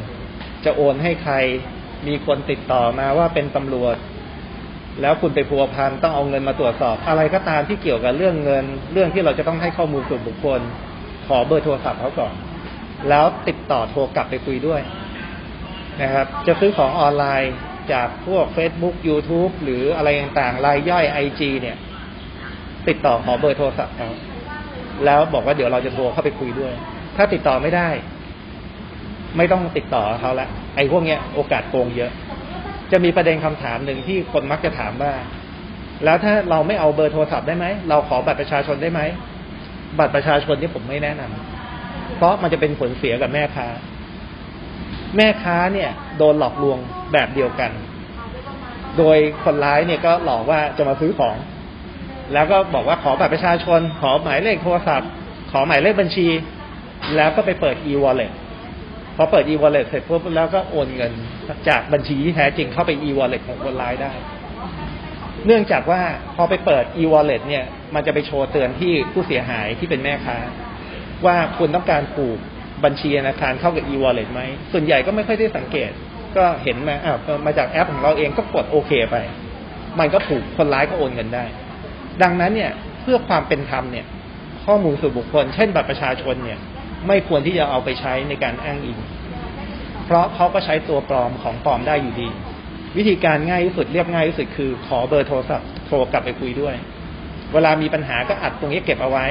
จะโอนให้ใครมีคนติดต่อมาว่าเป็นตำรวจ แล้วคุณไปพัวพันต้องเอาเงินมาตรวจสอบ อะไรก็ตามที่เกี่ยวกับเรื่องเงิน เรื่องที่เราจะต้องให้ข้อมูลส่วนบุคคล ขอเบอร์โทรศัพท์เขาก่อน แล้วติดต่อโทรกลับไปคุยด้วยนะครับ จะซื้อของออนไลน์ จากพวก Facebook YouTube หรืออะไรต่างๆรายย่อย IG เนี่ย ติดต่อขอเบอร์โทรศัพท์เขาแล้วบอกว่าเดี๋ยวเราจะโทรเข้าไปคุยด้วย ถ้าติดต่อไม่ได้ ไม่ต้องติดต่อเขาละไอ้พวกเนี้ยโอกาสโกงเยอะ จะมีประเด็นคำถามหนึ่งที่คนมักจะถามว่า แล้วถ้าเราไม่เอาเบอร์โทรศัพท์ได้ไหมเราขอบัตรประชาชนได้ไหมบัตรประชาชนนี่ผมไม่แนะนำเพราะมันจะเป็นผลเสียกับแม่ค้า แม่ค้าเนี่ย ดนหลอกลวงแบบเดียวกัน โดยคนร้ายเนี่ยก็หลอกว่าจะมาซื้อของ แล้วก็บอกว่าขอบัตรประชาชน ขอหมายเลขโทรศัพท์ ขอหมายเลขบัญชี แล้วก็ไปเปิด e-wallet พอเปิด e-wallet เสร็จปุ๊บแล้วก็โอนเงินจากบัญชีที่แท้จริงเข้าไป e-wallet ของคนร้ายได้ เนื่องจากว่าพอไปเปิด e-wallet เนี่ย มันจะไปโชว์เตือนที่ผู้เสียหายที่เป็นแม่ค้า ว่าคุณต้องการผูกบัญชีธนาคารเข้ากับ e-wallet ไหม ส่วนใหญ่ก็ไม่ค่อยได้สังเกต ก็เห็นมาอ้าวมาจากแอปของเราเองก็กดโอเคไป มันก็ผูกคนร้ายก็โอนเงินได้ ดังนั้นเนี่ยเพื่อความเป็นธรรมเนี่ย ข้อมูลส่วนบุคคล เช่นบัตรประชาชนเนี่ย ไม่ควรที่จะเอาไปใช้ในการอ้างอิง เพราะเขาก็ใช้ตัวปลอมของปลอมได้อยู่ดี วิธีการง่ายที่สุดเรียบง่ายที่สุดคือ ขอเบอร์โทรศัพท์โทรกลับไปคุยด้วย เวลามีปัญหาก็อัดตรงนี้เก็บเอาไว้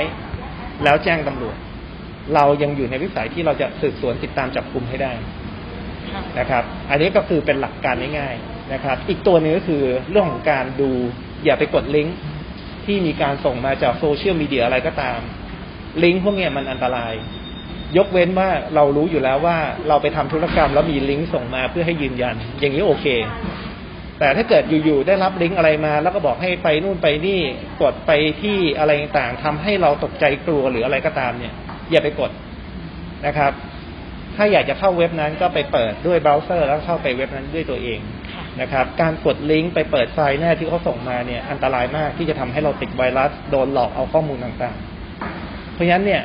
แล้วแจ้งตำรวจ เรายังอยู่ในวิสัยที่เราจะสืบสวนติดตามจับกลุ่มให้ได้ นะครับ อันนี้ก็คือเป็นหลักการง่ายๆนะครับ อีกตัวหนึงก็คือเรื่องของการดูอย่าไปกดลิงก์ที่มีการส่งมาจากโซเชียลมีเดียอะไรก็ตาม ลิงก์พวกนี้มันอันตราย ยกเว้นว่าเรารู้อยู่แล้วว่าเราไปทำธุรกรรมแล้วมีลิงก์ส่งมาเพื่อให้ยืนยัน อย่างนี้โอเค แต่ถ้าเกิดอยู่ๆได้รับลิงก์อะไรมา แล้วก็บอกให้ไปนู่นไปนี่กดไปที่อะไรต่างๆทำให้เราตกใจกลัวหรืออะไรก็ตามเนี่ย อย่าไปกดนะครับ ถ้าอยากจะเข้าเว็บนั้นก็ไปเปิดด้วยเบราว์เซอร์ แล้วเข้าไปเว็บนั้นด้วยตัวเองนะครับ การกดลิงก์ไปเปิดไฟล์แน่ที่เขาส่งมาเนี่ยอันตรายมากที่จะทำให้เราติดไวรัสโดนหลอกเอาข้อมูลต่างๆ เพราะฉะนั้นเนี่ย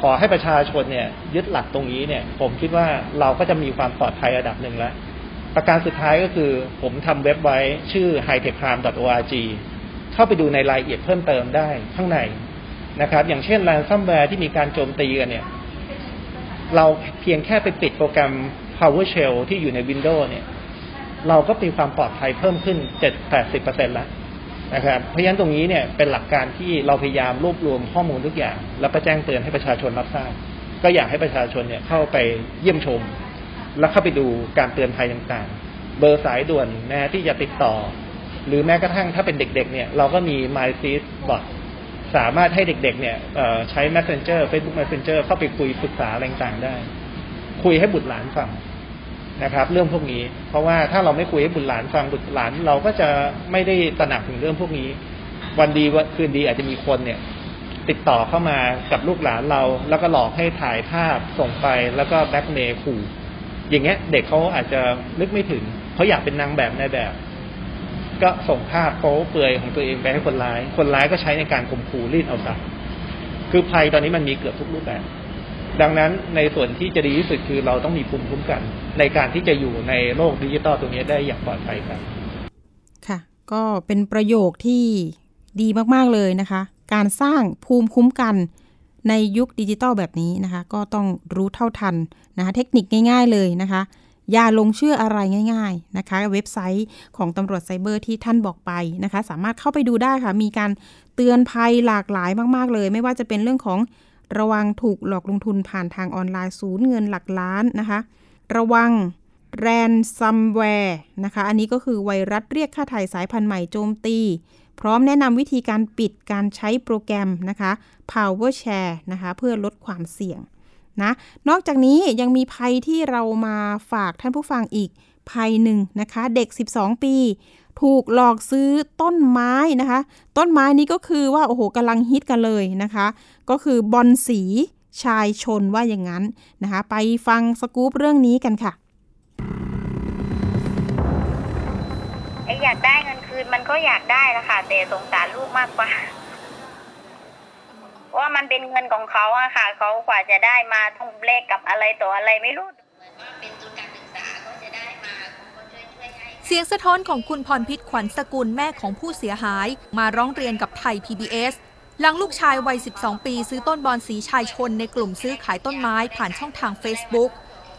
ขอให้ประชาชนเนี่ยยึดหลักตรงนี้เนี่ย ผมคิดว่าเราก็จะมีความปลอดภัยระดับหนึ่งแล้ว ประการสุดท้ายก็คือผมทำเว็บไว้ชื่อ hightechcrime.org เข้าไปดูในรายละเอียดเพิ่มเติมได้ข้างในนะครับ อย่างเช่น ransomware ที่มีการโจมตีกันเนี่ย เราเพียงแค่ไปปิดโปรแกรม PowerShell ที่อยู่ใน Windows เนี่ย เราก็มีความปลอดภัยเพิ่มขึ้น 7-80%แล้วนะครับ เพราะฉะนั้นตรงนี้เนี่ยเป็นหลักการที่เราพยายามรวบรวมข้อมูลทุกอย่าง แล้วก็แจ้งเตือนให้ประชาชนรับทราบ ก็อยากให้ประชาชนเนี่ยเข้าไปเยี่ยมชม แล้วเข้าไปดูการเตือนภัยต่างๆ เบอร์สายด่วนนะที่จะติดต่อ หรือแม้กระทั่งถ้าเป็นเด็กๆ เนี่ยเราก็มี My s e a Bot สามารถให้เด็กๆ เนี่ยใช้ Messenger Facebook Messenger เข้าไปคุยปรึกษาอะไรต่างได้ คุยให้บุตรหลานฟังนะครับ เรื่องพวกนี้ เพราะว่าถ้าเราไม่คุยให้บุตรหลานฟังบุตรหลาน เราก็จะไม่ได้ตระหนักถึงเรื่องพวกนี้ วันดีวันคืนดีอาจจะมีคนเนี่ย ติดต่อเข้ามากับลูกหลานเรา แล้วก็หลอกให้ถ่ายภาพส่งไปแล้วก็แบ็กเมย์ขู่อย่างเงี้ย เด็กเขาอาจจะนึกไม่ถึงเขาอยากเป็นนางแบบในแบบ ก็ส่งภาพโป๊เปลือยของตัวเองไปให้คนร้าย คนร้ายก็ใช้ในการข่มขู่รีดเอาทรัพย์คือภัยตอนนี้มันมีเกือบทุกรูปแบบ ดังนั้นในส่วนที่จะดีที่สุดคือเราต้องมีภูมิคุ้มกัน ในการที่จะอยู่ในโลกดิจิตอลตรงนี้ได้อย่างปลอดภัยครับ ค่ะ ก็เป็นประโยคที่ดีมากๆเลยนะคะ การสร้างภูมิคุ้มกันในยุคดิจิตอลแบบนี้นะคะ ก็ต้องรู้เท่าทันนะคะ เทคนิคง่าย ๆเลยนะคะ อย่าหลงเชื่ออะไรง่าย ๆนะคะ เว็บไซต์ของตำรวจไซเบอร์ที่ท่านบอกไปนะคะ สามารถเข้าไปดูได้ค่ะ มีการเตือนภัยหลากหลายมากๆเลย ไม่ว่าจะเป็นเรื่องของระวังถูกหลอกลงทุนผ่านทางออนไลน์ศูนย์เงินหลักล้านนะคะ ระวังแรนซัมแวร์นะคะ อันนี้ก็คือไวรัสเรียกค่าไถ่สายพันธุ์ใหม่โจมตี พร้อมแนะนำวิธีการปิดการใช้โปรแกรมนะคะ PowerShare นะคะ เพื่อลดความเสี่ยง นะ นอกจากนี้ยังมีภัยที่เรามาฝากท่านผู้ฟังอีกภัยหนึ่งนะคะ เด็ก 12 ปี ถูกหลอกซื้อต้นไม้นะคะ ต้นไม้นี้ก็คือว่าโอ้โหกำลังฮิตกันเลยนะคะ ก็คือบอลสีชายชนว่าอย่างนั้นนะคะ ไปฟังสกู๊ปเรื่องนี้กันค่ะไออยากได้เงินคืนมันก็อยากได้ละค่ะแต่สงสารลูกมากกว่า ว่ามันเป็นเงินของเขาอะค่ะเขากว่าจะได้มาต้องแลกกับอะไรต่ออะไรไม่รู้เหมือนว่าเป็นทุนการศึกษาก็จะได้มาช่วยเสียงสะท้อนของคุณพรพิษขวัญสกุลแม่ของผู้เสียหาย มาร้องเรียนกับไทย PBS หลังลูกชายวัย 12 ปี ซื้อต้นบอนสีชายชนในกลุ่มซื้อขายต้นไม้ผ่านช่องทาง Facebook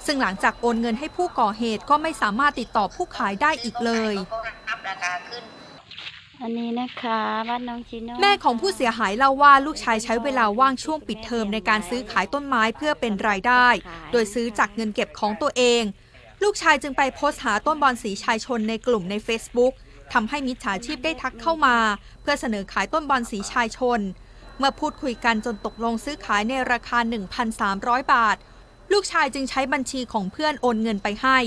ซึ่งหลังจากโอนเงินให้ผู้ก่อเหตุก็ไม่สามารถติดต่อผู้ขายได้อีกเลยราคาขึ้น อันนี้นะคะบ้านน้องจีโน่แม่ของผู้เสียหายเล่าว่าลูกชายใช้เวลาว่างช่วงปิดเทอมในการซื้อขายต้นไม้เพื่อเป็นรายได้ โดยซื้อจากเงินเก็บของตัวเอง ลูกชายจึงไปโพสต์หาต้นบอนสีชายชนในกลุ่มใน Facebook ทำให้มิจฉาชีพได้ทักเข้ามา เพื่อเสนอขายต้นบอนสีชายชน เมื่อพูดคุยกันจนตกลงซื้อขายในราคา 1,300 บาท ลูกชายจึงใช้บัญชีของเพื่อนโอนเงินไปให้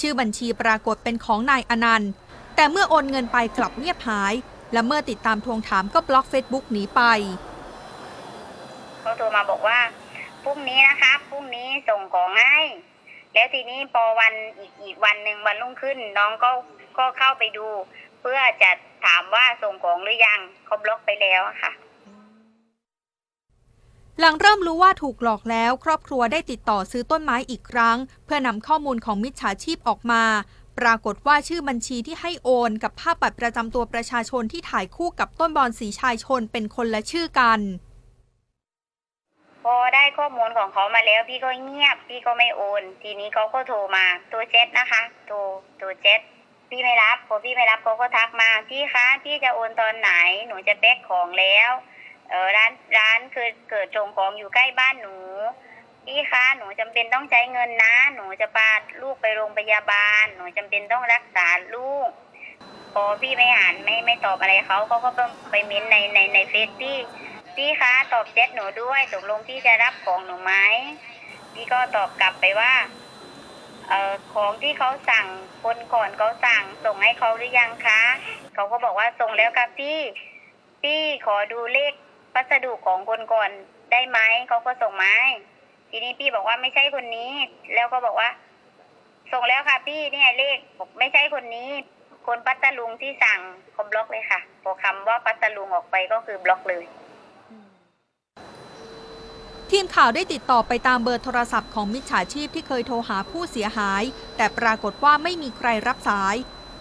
ชื่อบัญชีปรากฏเป็นของนายอนันต์ แต่เมื่อโอนเงินไปกลับเงียบหาย และเมื่อติดตามทวงถามก็บล็อกเฟซบุ๊กหนีไป เขาโทรมาบอกว่าพรุ่งนี้นะครับพรุ่งนี้ส่งของให้แล้วทีนี้พอวันอีกอีกวันหนึ่งวันรุ่งขึ้น น้องก็ก็เข้าไปดู เพื่อจะถามว่าส่งของหรือยังเขาบล็อกไปแล้วอะค่ะ หลังเริ่มรู้ว่าถูกหลอกแล้ว ครอบครัวได้ติดต่อซื้อต้นไม้อีกครั้ง เพื่อนำข้อมูลของมิจฉาชีพออกมา ปรากฏว่าชื่อบัญชีที่ให้โอนกับภาพบัตรประจำตัวประชาชนที่ถ่ายคู่กับต้นบอนสีชายชนเป็นคนละชื่อกัน พอได้ข้อมูลของเขามาแล้วพี่ก็เงียบ พี่ก็ไม่โอน ทีนี้เขาก็โทรมาตัวเจ็ดนะคะโทรตัวเจ็ดพี่ไม่รับพอพี่ไม่รับเขาก็ทักมาพี่คะพี่จะโอนตอนไหนหนูจะแพ็คของแล้วเออร้านร้านคือเกิดส่งของอยู่ใกล้บ้านหนู พี่คะหนูจำเป็นต้องใช้เงินนะ หนูจะพาลูกไปโรงพยาบาล หนูจำเป็นต้องรักษาลูกพอพี่ไม่อ่านไม่ไม่ตอบอะไรเขาเขาก็ไปเม้นในในในเฟซพี่พี่คะตอบแชทหนูด้วยตกลงพี่จะรับของหนูไหมพี่ก็ตอบกลับไปว่าเอ่อของที่เขาสั่งคนก่อนเขาสั่งส่งให้เขาหรือยังคะเขาก็บอกว่าส่งแล้วครับพี่ พี่ขอดูเลขพัสดุของคนก่อนได้ไหมเขาก็ส่งมาให้ ทีนี้พี่บอกว่าไม่ใช่คนนี้ แล้วก็บอกว่า ส่งแล้วค่ะ พี่เนี่ยเลขบอกไม่ใช่คนนี้ คนพัทลุงที่สั่งเขาบล็อกเลยค่ะพอคำว่าพัทลุงออกไปก็คือบล็อกเลย ทีมข่าวได้ติดต่อไปตามเบอร์โทรศัพท์ของมิจฉาชีพที่เคยโทรหาผู้เสียหาย แต่ปรากฏว่าไม่มีใครรับสาย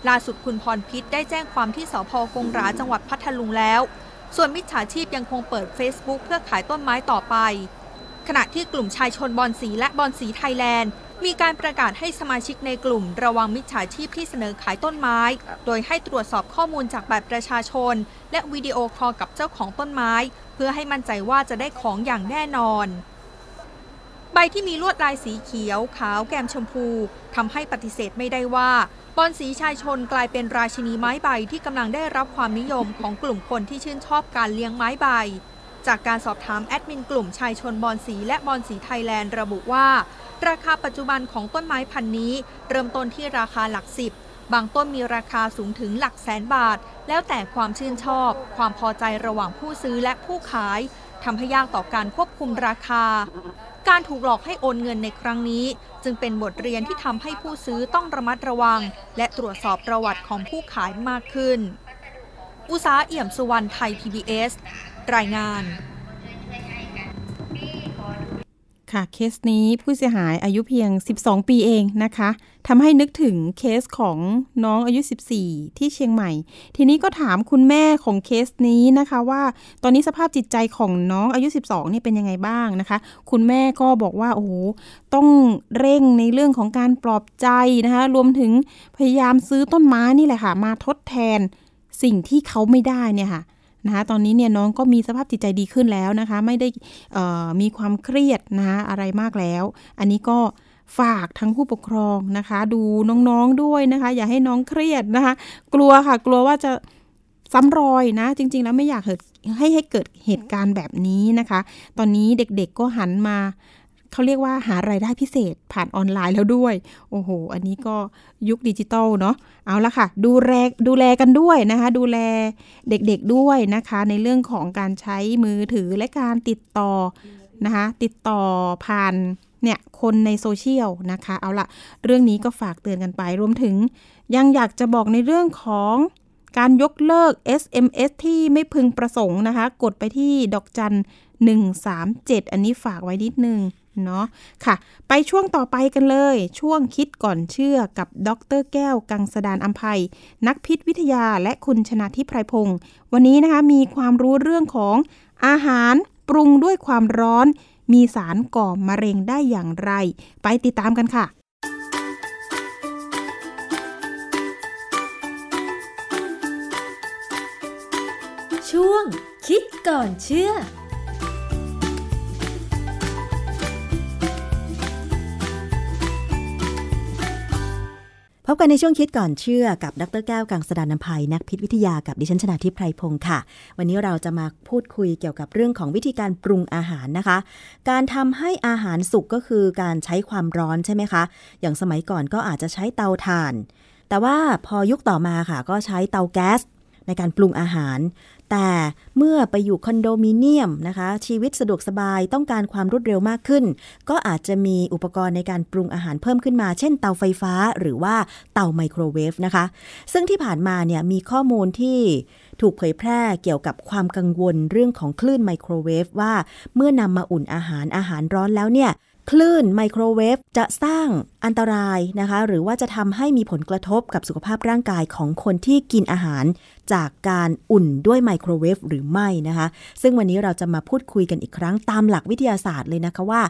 ล่าสุดคุณพรพิษได้แจ้งความที่สพกงราจังหวัดพัทลุงแล้ว ส่วนมิจฉาชีพยังคงเปิด Facebook เพื่อขายต้นไม้ต่อไป ขณะที่กลุ่มชายชนบอลสีและบอลสีไทยแลนด์ มีการประกาศให้สมาชิกในกลุ่มระวังมิจฉาชีพที่เสนอขายต้นไม้ โดยให้ตรวจสอบข้อมูลจากบัตรประชาชน และวิดีโอคอลกับเจ้าของต้นไม้ เพื่อให้มั่นใจว่าจะได้ของอย่างแน่นอน ใบที่มีลวดลายสีเขียว ขาวแกมชมพูทำให้ปฏิเสธไม่ได้ว่าบอลสีชายชนกลายเป็นราชินีไม้ใบที่กำลังได้รับความนิยมของกลุ่มคนที่ชื่นชอบการเลี้ยงไม้ใบ จากการสอบถามแอดมินกลุ่มชายชนบอลสีและบอลสีไทยแลนด์ระบุว่า ราคาปัจจุบันของต้นไม้พันธุ์นี้ เริ่มต้นที่ราคาหลักสิบบางต้นมีราคาสูงถึงหลักแสนบาท แล้วแต่ความชื่นชอบ ความพอใจระหว่างผู้ซื้อและผู้ขายทำให้ยากต่อการควบคุมราคา การถูกหลอกให้โอนเงินในครั้งนี้ จึงเป็นบทเรียนที่ทำให้ผู้ซื้อต้องระมัดระวัง และตรวจสอบประวัติของผู้ขายมากขึ้น อุษาเอี่ยมสุวรรณไทย PBS รายงานค่ะเคสนี้ผู้เสียหายอายุเพียง 12 ปีเองนะคะทำให้นึกถึงเคสของน้องอายุ 14 ที่เชียงใหม่ ทีนี้ก็ถามคุณแม่ของเคสนี้นะคะว่าตอนนี้สภาพจิตใจของน้องอายุ 12นี่เป็นยังไงบ้างนะคะ คุณแม่ก็บอกว่าโอ้โหต้องเร่งในเรื่องของการปลอบใจนะคะรวมถึงพยายามซื้อต้นไม้นี่แหละค่ะ มาทดแทนสิ่งที่เขาไม่ได้เนี่ยค่ะ นะคะตอนนี้เนี่ยน้องก็มีสภาพจิตใจดีขึ้นแล้วนะคะ ไม่ได้มีความเครียดนะคะอะไรมากแล้ว อันนี้ก็ฝากทั้งผู้ปกครองนะคะ ดูน้องๆด้วยนะคะ อย่าให้น้องเครียดนะคะ กลัวค่ะ กลัวว่าจะซ้ำรอยนะ จริง ๆ แล้วไม่อยากให้ให้เกิดเหตุการณ์แบบนี้นะคะ ตอนนี้เด็กๆก็หันมา เขาเรียกว่าหารายได้พิเศษผ่านออนไลน์แล้วด้วย โอ้โห อันนี้ก็ยุคดิจิตอลเนาะเอาละค่ะ ดูแลดูแลกันด้วยนะคะ ดูแลเด็กๆด้วยนะคะ ในเรื่องของการใช้มือถือและการติดต่อนะคะ ติดต่อผ่านเนี่ยคนในโซเชียลนะคะ เอาละเรื่องนี้ก็ฝากเตือนกันไป รวมถึงยังอยากจะบอกในเรื่องของการยกเลิก SMS ที่ไม่พึงประสงค์นะคะ กดไปที่ดอกจัน 137 อันนี้ฝากไว้นิดนึง เนาะค่ะ ไปช่วงต่อไปกันเลย ช่วงคิดก่อนเชื่อกับดรแก้ว กังสดานอัมภัย นักพิษวิทยาและคุณชนะทิพไพรพงศ์วันนี้นะคะมีความรู้เรื่องของอาหารปรุงด้วยความร้อน มีสารก่อมะเร็งได้อย่างไร ไปติดตามกันค่ะ ช่วงคิดก่อนเชื่อ พบกันในช่วงคิดก่อนเชื่อกับดรแก้วกังสดานนภัยนักพิษวิทยากับดิฉันชนาทิพไพรพงศ์ค่ะ วันนี้เราจะมาพูดคุยเกี่ยวกับเรื่องของวิธีการปรุงอาหารนะคะ การทำให้อาหารสุกก็คือการใช้ความร้อนใช่ไหมคะ อย่างสมัยก่อนก็อาจจะใช้เตาถ่าน แต่ว่าพอยุคต่อมาค่ะ ก็ใช้เตาแก๊สในการปรุงอาหาร แต่เมื่อไปอยู่คอนโดมิเนียมนะคะ ชีวิตสะดวกสบายต้องการความรวดเร็วมากขึ้น ก็อาจจะมีอุปกรณ์ในการปรุงอาหารเพิ่มขึ้นมา เช่นเตาไฟฟ้าหรือว่าเตาไมโครเวฟนะคะ ซึ่งที่ผ่านมาเนี่ยมีข้อมูลที่ถูกเผยแพร่เกี่ยวกับความกังวลเรื่องของคลื่นไมโครเวฟว่าเมื่อนำมาอุ่นอาหารอาหารร้อนแล้วเนี่ย คลื่นไมโครเวฟจะสร้างอันตรายนะคะ หรือว่าจะทำให้มีผลกระทบกับสุขภาพร่างกายของคนที่กินอาหาร จากการอุ่นด้วยไมโครเวฟหรือไม่นะคะ ซึ่งวันนี้เราจะมาพูดคุยกันอีกครั้งตามหลักวิทยาศาสตร์เลยนะคะว่า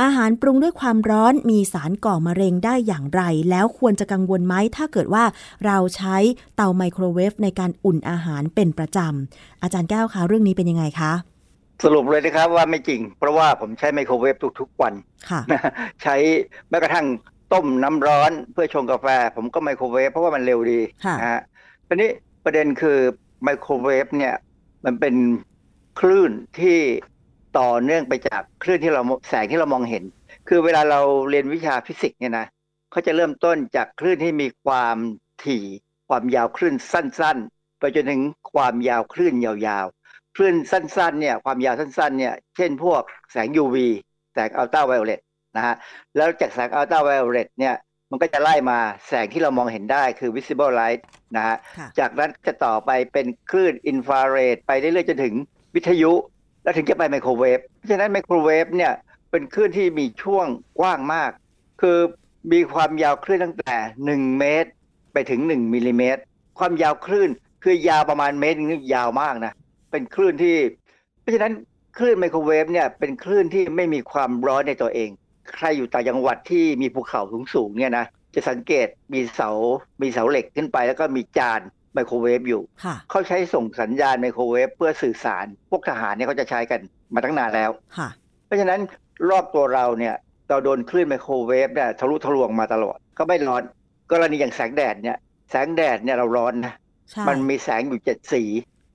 อาหารปรุงด้วยความร้อนมีสารก่อมะเร็งได้อย่างไร แล้วควรจะกังวลไหมถ้าเกิดว่าเราใช้เตาไมโครเวฟในการอุ่นอาหารเป็นประจำอาจารย์แก้วคะเรื่องนี้เป็นยังไงคะ สรุปเลยนะครับว่าไม่จริง เพราะว่าผมใช้ไมโครเวฟทุกๆวันค่ะใช้แม้กระทั่งต้มน้ำร้อนเพื่อชงกาแฟ ผมก็ไมโครเวฟเพราะว่ามันเร็วดีค่ะนะฮะทีนี้ประเด็นคือไมโครเวฟเนี่ยมันเป็นคลื่นที่ต่อเนื่องไปจากคลื่นที่เราแสงที่เรามองเห็น คือเวลาเราเรียนวิชาฟิสิกส์เนี่ยนะเขาจะเริ่มต้นจากคลื่นที่มีความถี่ ความยาวคลื่นสั้น ๆ ไปจนถึงความยาวคลื่นยาวๆ คลื่นสั้นๆเนี่ยความยาวสั้นๆเนี่ยเช่นพวกแสง UV แสงอัลตราไวโอเลตนะฮะแล้วจากแสงอัลตราไวโอเลตเนี่ยมันก็จะไล่มาแสงที่เรามองเห็นได้คือ visible light นะฮะค่ะจากนั้นจะต่อไปเป็นคลื่นอินฟราเรดไปเรื่อยๆจนถึงวิทยุ แล้วถึงจะไปไมโครเวฟเพราะฉะนั้นไมโครเวฟเนี่ยเป็นคลื่นที่มีช่วงกว้างมาก คือมีความยาวคลื่นตั้งแต่ 1 เมตร ไปถึง 1มิลลิเมตรความยาวคลื่นคือยาวประมาณเมตรนึงนี่ยาวมากนะ เป็นคลื่นที่ เพราะฉะนั้นคลื่นไมโครเวฟเนี่ยเป็นคลื่นที่ไม่มีความร้อนในตัวเอง ใครอยู่ต่างจังหวัดที่มีภูเขาสูงๆเนี่ยนะจะสังเกตมีเสา มีเสาเหล็กขึ้นไปแล้วก็มีจานไมโครเวฟอยู่ค่ะเขาใช้ส่งสัญญาณไมโครเวฟเพื่อสื่อสาร พวกทหารเนี่ยเขาจะใช้กันมาตั้งนานแล้วค่ะเพราะฉะนั้นรอบตัวเราเนี่ยเราโดนคลื่นไมโครเวฟเนี่ยทะลุทะลวงมาตลอด ก็ไม่ร้อน กรณีอย่างแสงแดดเนี่ย แสงแดดเนี่ยเราร้อนนะใช่มันมีแสงอยู่เจ็ดสี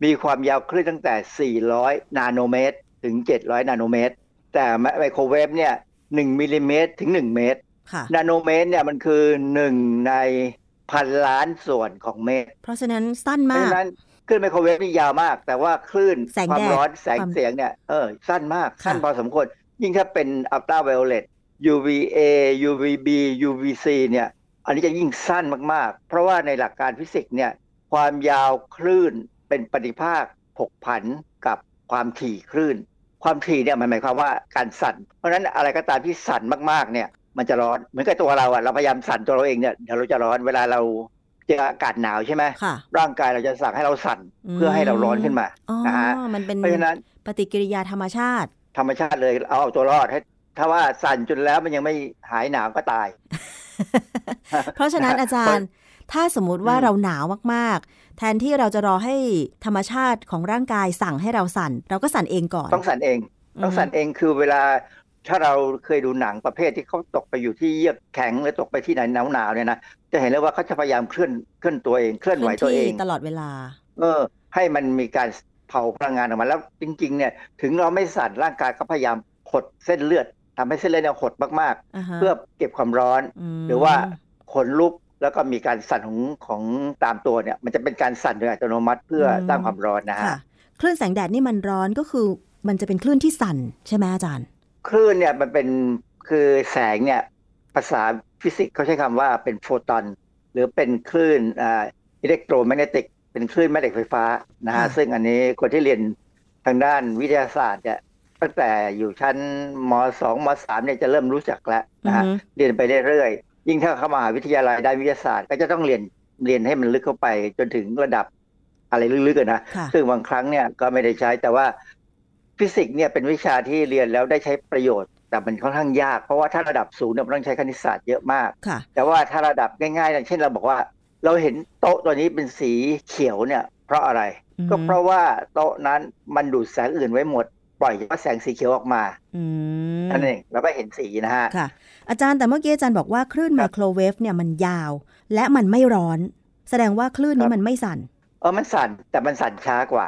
มีความยาวคลื่นตั้งแต่ 400 นาโนเมตร ถึง 700 นาโนเมตร แต่ไมโครเวฟเนี่ย1มิลลิเมตรถึง 1 เมตรค่ะนาโนเมตรเนี่ยมันคือ 1 ในพันล้านส่วนของเมตร เพราะฉะนั้นสั้นเพราะมากฉะนั้นคลื่นไมโครเวฟนี่ยาวมาก แต่ว่าคลื่นแสงควาแดมดร้อนแสงความเสียงเนี่ยเออสั้นมากค่ะสั้นพอสมควร ยิ่งถ้าเป็นอัลตราไวโอเลต UVA UVB UVC เนี่ย อันนี้จะยิ่งสั้นมากๆ เพราะว่าในหลักการฟิสิกส์เนี่ย ความยาวคลื่น เป็นปฏิภาคผกผันกับความถี่คลื่น ความถี่เนี่ยมันหมายความว่าการสั่น เพราะฉะนั้นอะไรก็ตามที่สั่นมากๆเนี่ยมันจะร้อนเหมือนกับตัวเราอะเราพยายามสั่นตัวเราเองเนี่ยเดี๋ยวเราจะร้อนเวลาเราเจออากาศหนาวใช่ไหมค่ะร่างกายเราจะสั่งให้เราสั่นอืมเพื่อให้เราร้อนขึ้นมาอ๋อนะฮะมันเป็นเพราะฉะนั้นปฏิกิริยาธรรมชาติ ธรรมชาติเลยเอาเอาตัวรอดให้ถ้าว่าสั่นจนแล้วมันยังไม่หายหนาวก็ตาย เพราะฉะนั้นอาจารย์ ถ้าสมมุติว่าอืมเราหนาวมากๆแทนที่เราจะรอให้ธรรมชาติของร่างกายสั่งให้เราสั่น เราก็สั่นเองก่อน ต้องสั่นเอง ต้องอืมสั่นเองคือเวลาถ้าเราเคยดูหนังประเภทที่เขาตกไปอยู่ที่เยือกแข็งหรือตกไปที่ไหนหนาวหนาวๆเนี่ยนะจะเห็นเลยว่าเขาจะพยายามเคลื่อนเคลื่อนตัวเองเคลื่อนไหวตัวเองคลื่นที่ตลอดเวลา เออ ให้มันมีการเผาพลังงานออกมาแล้วจริง ๆ เนี่ยถึงเราไม่สั่นร่างกายก็พยายามหดเส้นเลือดทำให้เส้นเลือดเนี่ยหดมากอ่าฮะๆเพื่อเก็บความร้อนมหรือว่าขนลุก แล้วก็มีการสั่นของของตามตัวเนี่ย มันจะเป็นการสั่นโดยอัตโนมัติเพื่อสร้างความร้อนนะฮะคลื่นแสงแดดนี่มันร้อนก็คือมันจะเป็นคลื่นที่สั่นใช่ไหมอาจารย์ คลื่นเนี่ยมันเป็นคือแสงเนี่ยภาษาฟิสิกส์เขาใช้คำว่าเป็นโฟตอนหรือเป็นคลื่น electromagnetic เป็นคลื่นแม่เหล็กไฟฟ้านะฮะซึ่งอันนี้คนที่เรียนทางด้านวิทยาศาสตร์เนี่ยตั้งแต่อยู่ชั้นมสองมสามเนี่ยจะเริ่มรู้จักแล้วนะฮะเรียนไปเรื่อย ยิ่งถ้าเข้ามหาวิทยาลัยด้านวิทยาศาสตร์ ก็จะต้องเรียนเรียนให้มันลึกเข้าไป จนถึงระดับอะไรลึกๆอะนะค่ะซึ่งบางครั้งเนี่ยก็ไม่ได้ใช้แต่ว่าฟิสิกส์เนี่ยเป็นวิชาที่เรียนแล้วได้ใช้ประโยชน์ แต่มันค่อนข้างยาก เพราะว่าถ้าระดับสูงเนี่ยมันต้องใช้คณิตศาสตร์เยอะมากค่ะแต่ว่าถ้าระดับง่ายๆอย่างเช่นเราบอกว่า เราเห็นโต๊ะตัวนี้เป็นสีเขียวเนี่ย เพราะอะไรอือฮึก็เพราะว่าโต๊ะนั้นมันดูดแสงอื่นไว้หมด ปล่อยเฉพาะแสงสีเขียวออกมาอืมนั่นเองแล้วก็เห็นสีนะฮะค่ะ อาจารย์แต่เมื่อกี้อาจารย์บอกว่าคลื่นไมโครเวฟเนี่ยมันยาว และมันไม่ร้อน แสดงว่าคลื่นนี้มันไม่สั่นเออมันสั่นแต่มันสั่นช้ากว่า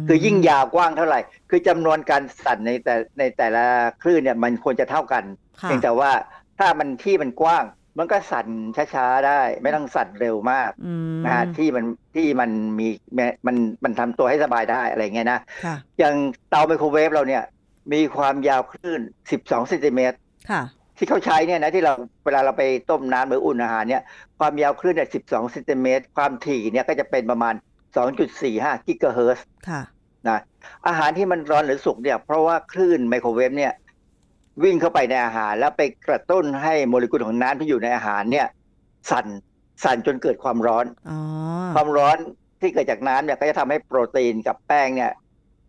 มคือยิ่งยาวกว้างเท่าไหร่ คือจำนวนการสั่นในแต่ในแต่ละคลื่นเนี่ยมันควรจะเท่ากันค่ะเพียงแต่ว่าถ้ามันที่มันกว้าง มันก็สั่นช้าๆได้ ไม่ต้องสั่นเร็วมากอืมนะฮะที่มันที่มันมีมันมันทำตัวให้สบายได้อะไรเงี้ยนะค่ะอย่างเตาไมโครเวฟเราเนี่ย มีความยาวคลื่น 12เซนติเมตรค่ะที่เขาใช้เนี่ยนะที่เราเวลาเราไปต้มน้ำหรืออุ่นอาหารเนี่ยความยาวคลื่นเนี่ย 12เซนติเมตรความถี่เนี่ยก็จะเป็นประมาณ 2.45 กิกะเฮิรตซ์ค่ะนะอาหารที่มันร้อนหรือสุกเนี่ยเพราะว่าคลื่นไมโครเวฟเนี่ย วิ่งเข้าไปในอาหาร แล้วไปกระตุ้นให้โมเลกุลของน้ำที่อยู่ในอาหารเนี่ย สั่นสั่นจนเกิดความร้อนอ๋อความร้อนที่เกิดจากน้ำเนี่ยก็จะทำให้โปรตีนกับแป้งเนี่ย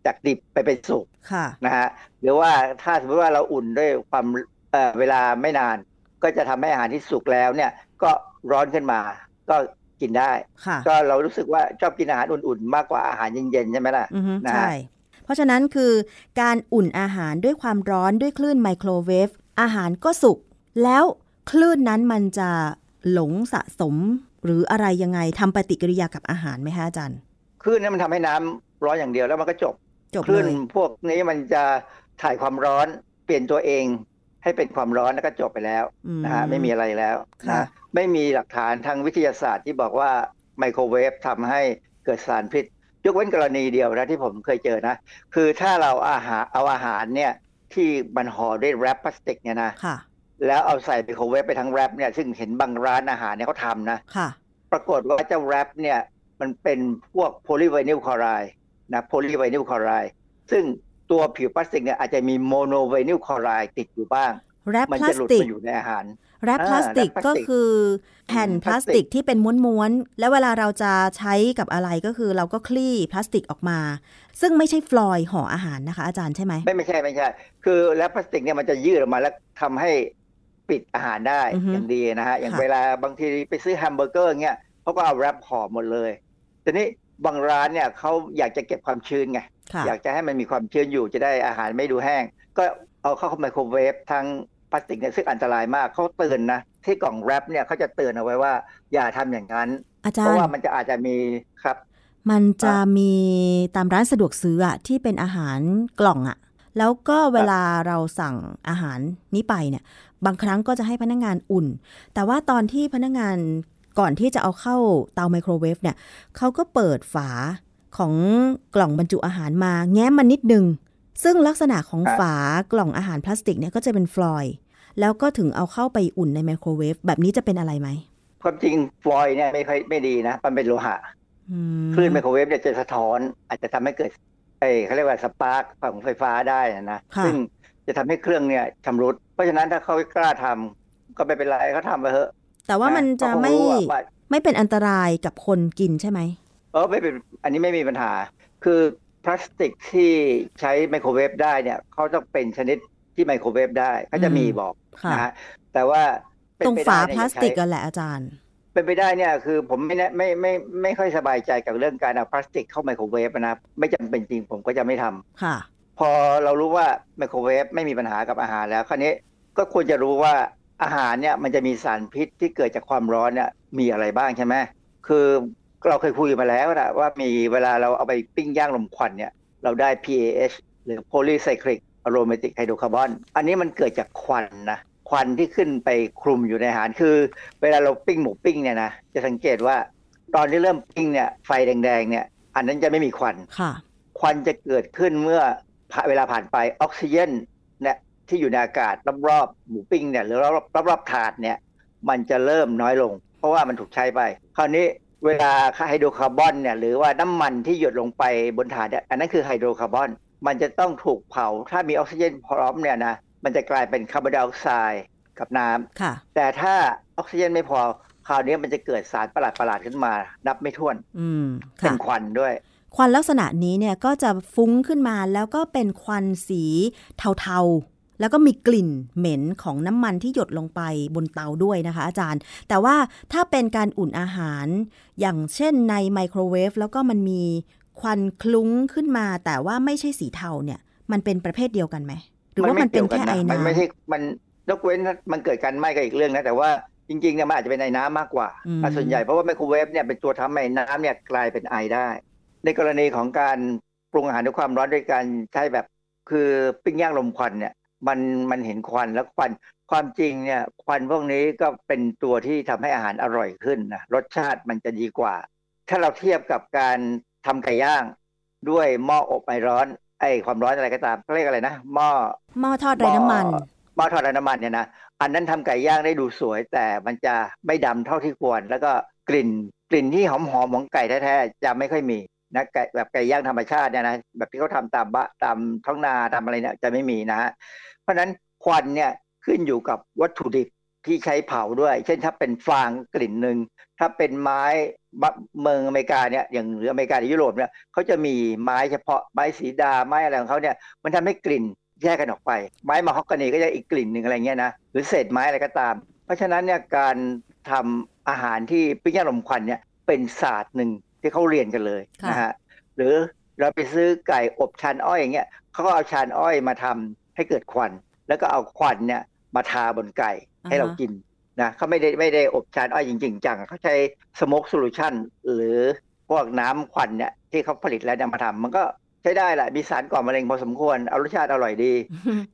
จากดิบไปเป็นสุกค่ะนะฮะหรือว่าถ้าสมมติว่าเราอุ่นด้วยความเอ่อเวลาไม่นาน ก็จะทำให้อาหารที่สุกแล้วเนี่ย ก็ร้อนขึ้นมา ก็กินได้ค่ะก็เรารู้สึกว่าชอบกินอาหารอุ่นๆ มากกว่าอาหารเย็นๆใช่ไหมล่ะอือฮึนะฮะใช่เพ ราะฉะนั้นคือการอุ่นอาหารด้วยความร้อนด้วยคลื่นไมโครเวฟอาหารก็สุก แล้วคลื่นนั้นมันจะหลงสะสม หรืออะไรยังไงทำปฏิกิริยากับอาหารไหมคะอาจารย์คลื่นนั้นมันทำให้น้ำร้อนอย่างเดียวแล้วมันก็จบจบคลื่เลนยพวกนี้มันจะถ่ายความร้อนเปลี่ยนตัวเองให้เป็นความร้อนแล้วก็จบไปแล้วอืมนะฮะไม่มีอะไรแล้วค่ะนะไม่มีหลักฐานทางวิทยาศาสตร์ที่บอกว่าไมโครเวฟทำให้เกิดสารพิษ ยกเว้นกรณีเดียวนะที่ผมเคยเจอนะ คือถ้าเราอาหารเอาอาหารเนี่ยที่มันห่อด้วย wrap พลาสติกเนี่ยนะค่ะแล้วเอาใส่ไมโครเวฟไปทั้ง wrap เนี่ยซึ่งเห็นบางร้านอาหารเนี่ยเขาทำนะค่ะปรากฏว่าเจ้า wrap เนี่ยมันเป็นพวกโพลีไวนิลคลอไรด์นะโพลีไวนิลคลอไรด์ซึ่งตัวผิวพลาสติกเนี่ยอาจจะมีโมโนไวนิลคลอไรด์ติดอยู่บ้าง wrap พลาสติกมันจะหลุดมาอยู่ในอาหาร wrap พลาสติกอ่า wrap พลาสติกก็คือ แผ่นอืมพลาสติกที่เป็นม้วนๆ แล้วเวลาเราจะใช้กับอะไรก็คือเราก็คลี่พลาสติกออกมา ซึ่งไม่ใช่ฟอยล์ห่ออาหารนะคะ อาจารย์ใช่ไหมไม่ไม่ใช่ไม่ใช่ คือ wrap พลาสติกเนี่ยมันจะยืดออกมาแล้วทำให้ปิดอาหารได้อือฮึอย่างดีนะฮะอย่างค่ะเวลาบางทีไปซื้อแฮมเบอร์เกอร์เงี้ยเขาก็เอา wrap ห่อหมดเลยทีนี้บางร้านเนี่ยเขาอยากจะเก็บความชื้นไงค่ะอยากจะให้มันมีความชื้นอยู่จะได้อาหารไม่ดูแห้ง ก็เอาเข้าไมโครเวฟทั้ง พลาสติกเนี่ยซึ่งอันตรายมากเขาเตือนนะที่กล่อง wrap เนี่ยเขาจะเตือนเอาไว้ว่า อย่าทำอย่างนั้นอาจารเพราะย์ว่ามันจะอาจจะมีครับ มันจะมีตามร้านสะดวกซื้ออะที่เป็นอาหารกล่องอะแล้วก็เวลาเราสั่งอาหารนี้ไปเนี่ย บางครั้งก็จะให้พนักงานอุ่น แต่ว่าตอนที่พนักงานก่อนที่จะเอาเข้าเตาไมโครเวฟเนี่ยเขาก็เปิดฝาของกล่องบรรจุอาหารมาแง้มมันนิดนึง ซึ่งลักษณะของครับฝากล่องอาหารพลาสติกเนี่ยก็จะเป็นฟลอยด์แล้วก็ถึงเอาเข้าไปอุ่นในไมโครเวฟแบบนี้จะเป็นอะไรไหมความจริงฟลอยด์เนี่ยไม่ค่อยไม่ดีนะ มันเป็นโลหะอืมคลื่นไมโครเวฟเนี่ยจะสะท้อน อาจจะทำให้เกิดเอ้ยเขาเรียกว่าสปาร์กของไฟฟ้าได้นะค่ะซึ่งจะทำให้เครื่องเนี่ยชำรุด เพราะฉะนั้นถ้าเขากล้าทำก็ไม่เป็นไรเขาทำไปเถอะ แต่ว่ามันจะเพราไม่เขารู้ว่าไม่เป็นอันตรายกับคนกินใช่ไหมเออไม่เป็นอันนี้ไม่มีปัญหา คือ พลาสติกที่ใช้ไมโครเวฟได้เนี่ยเขาต้องเป็นชนิดที่ไมโครเวฟได้เขาจะมีบอกค่ะนะฮะแต่ว่าเป็นตรงไปฝาได้เนี่ยพลาสติกอย่กันแหละอาจารย์ เป็นไปได้เนี่ยคือผมไม่แน่ไม่ไม่ไม่ค่อยสบายใจกับเรื่องการเอาพลาสติกเข้าไมโครเวฟนะไม่จำเป็นจริงผมก็จะไม่ทำค่ะ พอเรารู้ว่าไมโครเวฟไม่มีปัญหากับอาหารแล้วคราวนี้ก็ควรจะรู้ว่าอาหารเนี่ยมันจะมีสารพิษที่เกิดจากความร้อนเนี่ยมีอะไรบ้างใช่ไหมคือ เราเคยคุยมาแล้วนะว่ามีเวลาเราเอาไปปิ้งย่างลมควันเนี่ยเราได้ PAH หรือ polycyclic aromatic hydrocarbon อันนี้มันเกิดจากควันนะควันที่ขึ้นไปคลุมอยู่ในอาหารคือ เวลาเราปิ้งหมูปิ้งเนี่ยนะจะสังเกตว่าตอนที่เริ่มปิ้งเนี่ยไฟแดงๆเนี่ยอันนั้นจะไม่มีควันค่ะควันจะเกิดขึ้นเมื่อผ่าเวลาผ่านไปออกซิเจนเนี่ยที่อยู่ในอากาศรอบๆหมูปิ้งเนี่ยหรือรอบๆรอบๆถาดเนี่ยมันจะเริ่มน้อยลง เพราะว่ามันถูกใช้ไป คราวนี้ เวลาไฮโดรคาร์บอนเนี่ยหรือว่าน้ำมันที่หยดลงไปบนถาดเนี่ยอันนั้นคือไฮโดรคาร์บอน มันจะต้องถูกเผา ถ้ามีออกซิเจนพร้อมเนี่ยนะมันจะกลายเป็นคาร์บอนไดออกไซด์กับน้ำค่ะแต่ถ้าออกซิเจนไม่พอคราวนี้มันจะเกิดสารประหลาดๆขึ้นมา นับไม่ถ้วนอืมค่ะเป็นควันด้วย ควันลักษณะนี้เนี่ยก็จะฟุ้งขึ้นมาแล้วก็เป็นควันสีเทาๆ แล้วก็มีกลิ่นเหม็นของน้ำมันที่หยดลงไปบนเตาด้วยนะคะ อาจารย์ แต่ว่าถ้าเป็นการอุ่นอาหาร อย่างเช่นในไมโครเวฟแล้วก็มันมีควันคลุ้งขึ้นมา แต่ว่าไม่ใช่สีเทาเนี่ย มันเป็นประเภทเดียวกันไหมหรือว่ามันเป็นแค่ไอมัน้ำไม่ใช่มันยกเว้นมันเกิดการไหม้ก็อีกเรื่องนะแต่ว่าจริงๆเนี่ยมันอาจจะเป็นไอ้น้ำมากกว่าอืมอะส่วนใหญ่เพราะว่าไมโครเวฟเนี่ยเป็นตัวทำให้น้ำเนี่ยกลายเป็นไอได้ ในกรณีของการปรุงอาหารด้วยความร้อนด้วยการใช้แบบคือปิ้งย่างลมควันเนี่ย มันมันเห็นควันแล้วควันความจริงเนี่ยควันพวกนี้ก็เป็นตัวที่ทำให้อาหารอร่อยขึ้นนะรสชาติมันจะดีกว่า ถ้าเราเทียบกับการทำไก่ย่าง ด้วยหม้ออบไอร้อน ไอความร้อนอะไรก็ตามเขาเรียกอะไรนะหม้อหม้อทอดไร้น้ำมันหม้อทอดไร้น้ำมันเนี่ยนะอันนั้นทำไก่ย่างได้ดูสวย แต่มันจะไม่ดำเท่าที่ควร แล้วก็กลิ่นกลิ่นที่หอมหอมๆของไก่แท้ๆจะไม่ค่อยมีนะไก่แบบไก่ย่างธรรมชาติเนี่ยนะแบบที่เขาทำตามบะตามท้องนาตามอะไรเนี่ยจะไม่มีนะฮะเพ ราะฉะนั้นควันเนี่ยขึ้นอยู่กับวัตถุดิบที่ใช้เผาด้วย เช่นถ้าเป็นฟางกลิ่นหนึ่งถ้าเป็นไม้บะเมืองอเมริกาเนี่ยอย่างหรืออเมริกาหรือยุโรปเนี่ยเขาจะมีไม้เฉพาะไม้สีดาไม้อะไรของเขาเนี่ยมันทำให้กลิ่นแยกกันออกไป ไม้มาฮอกกานีก็จะอีกกลิ่นหนึ่งอะไรเงี้ยนะหรือเศษไม้อะไรก็ตาม เพราะฉะนั้นเนี่ยการทำอาหารที่ปิ้งย่างลมควันเนี่ยเป็นศาสตร์หนึ่งที่เขาเรียนกันเลยค่ะนะฮะหรือเราไปซื้อไก่อบชานอ้อยอย่างเงี้ยเขาก็เอาชานอ้อยมาทำ ให้เกิดควัน แล้วก็เอาควันเนี่ยมาทาบนไก่ให้เรากินนะเขาไม่ได้ไม่ได้อบชานอ้อยจริง ๆ จังเขาใช้สโมกโซลูชันหรือพวกน้ำควันเนี่ยที่เขาผลิตแล้วเนี่ยมาทำมันก็ใช้ได้แหละมีสารก่อมะเร็งพอสมควรเอารสชาติอร่อยดี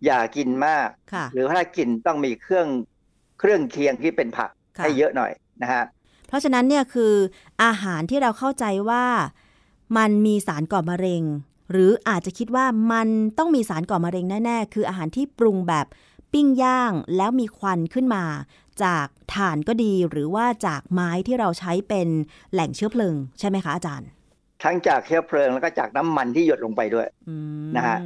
อย่ากินมากค่ะหรือถ้ากินต้องมีเครื่องเครื่องเคียงที่เป็นผักค่ะให้เยอะหน่อยนะฮะเพราะฉะนั้นเนี่ยคืออาหารที่เราเข้าใจว่ามันมีสารก่อมะเร็ง หรืออาจจะคิดว่ามันต้องมีสารก่อมะเร็งแน่ ๆ คืออาหารที่ปรุงแบบปิ้งย่างแล้วมีควันขึ้นมา จากถ่านก็ดีหรือว่าจากไม้ที่เราใช้เป็นแหล่งเชื้อเพลิง ใช่ไหมคะอาจารย์ ทั้งจากเชื้อเพลิงแล้วก็จากน้ำมันที่หยดลงไปด้วยอืมนะฮะ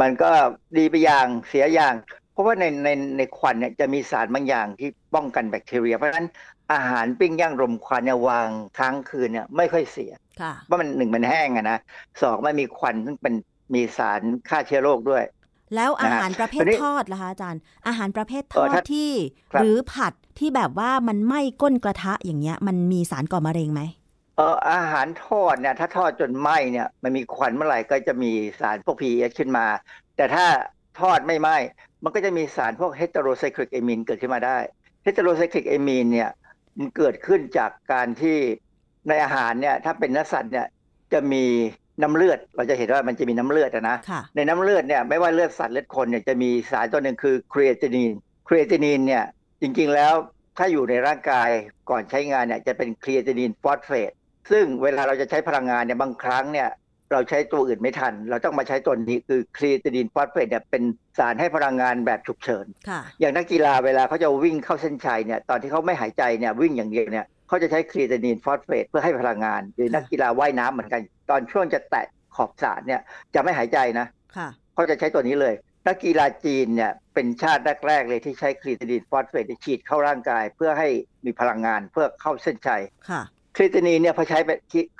มันก็ดีไปอย่างเสียอย่าง เพราะว่าในในในควันเนี่ยจะมีสารบางอย่างที่ป้องกันแบคทีเรีย เพราะฉะนั้นอาหารปิ้งย่างรมควันเนี่ยวางค้างคืนเนี่ยไม่ค่อยเสีย ค่ะเพราะมันหนึ่งมันแห้งอะนะสองมันมีควันซึ่งเป็นมีสารฆ่าเชื้อโรคด้วย แล้วอาหารนะฮะประเภทีทนี้ทอดล่ะคะอาจารย์ อาหารประเภททเอออดถ้าที่ครับหรือผัดที่แบบว่ามันไหม้ก้นกระทะอย่างเงี้ย มันมีสารก่อมะเร็งไหมเอออาหารทอดเนี่ยถ้าทอดจนไหม้เนี่ยมันมีควันเมื่อไหร่ก็จะมีสารพวก PAHs ขึ้นมา แต่ถ้าทอดไม่ไหม้มันก็จะมีสารพวก heterocyclic amine เกิดขึ้นมาได้ heterocyclic amine เนี่ยมันเกิดขึ้นจากการที่ ในอาหารเนี่ยถ้าเป็นเนื้อสัตว์เนี่ยจะมีน้ำเลือดเราจะเห็นว่ามันจะมีน้ำเลือดอะนะค่ะในน้ำเลือดเนี่ยไม่ว่าเลือดสัตว์เลือดคนเนี่ยจะมีสารตัวหนึ่งคือครีเอตินีนครีเอตินีนเนี่ยจริงๆแล้วถ้าอยู่ในร่างกายก่อนใช้งานเนี่ยจะเป็นครีเอตินีนฟอสเฟตซึ่งเวลาเราจะใช้พลังงานเนี่ยบางครั้งเนี่ยเราใช้ตัวอื่นไม่ทัน เราต้องมาใช้ตัวนี้คือครีเอตินีนฟอสเฟตเนี่ยเป็นสารให้พลังงานแบบฉุกเฉินค่ะอย่างนักกีฬาเวลาเขาจะวิ่งเข้าเส้นชัยเนี่ยตอนที่เขาไม่หายใจเนี่ยวิ่งอย่างเดียวเนี่ย เขาจะใช้ครีเอตินีนฟอสเฟตเพื่อให้พลังงาน หรือนักกีฬาว่ายน้ำเหมือนกัน ตอนช่วงจะแตะขอบสระเนี่ยจะไม่หายใจนะค่ะเขาจะใช้ตัวนี้เลยนักกีฬาจีนเนี่ยเป็นชาติแรกๆเลยที่ใช้ครีเอตินีนฟอสเฟตฉีดเข้าร่างกาย เพื่อให้มีพลังงานเพื่อเข้าเส้นชัยค่ะครีเอตินีนเนี่ยพอใช้ไป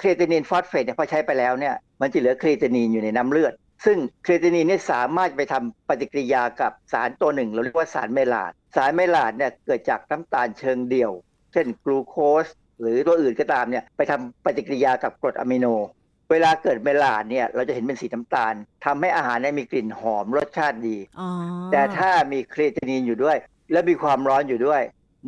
ครีเอตินีนฟอสเฟตเนี่ยพอใช้ไปแล้วเนี่ยมันจะเหลือครีเอตินีนอยู่ในน้ำเลือด ซึ่งครีเอตินีนเนี่ยสามารถไปทำปฏิกิริยากับสารตัวหนึ่งเราเรียกว่าสาร Maillard สาร Maillard เนี่ยเกิดจากน้ำตาลเชิงเดี่ยวเช่นกลูโคสหรือตัวอื่นก็ตามเนี่ยไปทำปฏิกิริยากับกรดอะมิโน เวลาเกิด Maillard เนี่ยเราจะเห็นเป็นสีน้ำตาลทำให้อาหารเนี่ยมีกลิ่นหอมรสชาติดีอ๋อแต่ถ้ามีครีเอตินินอยู่ด้วย และมีความร้อนอยู่ด้วย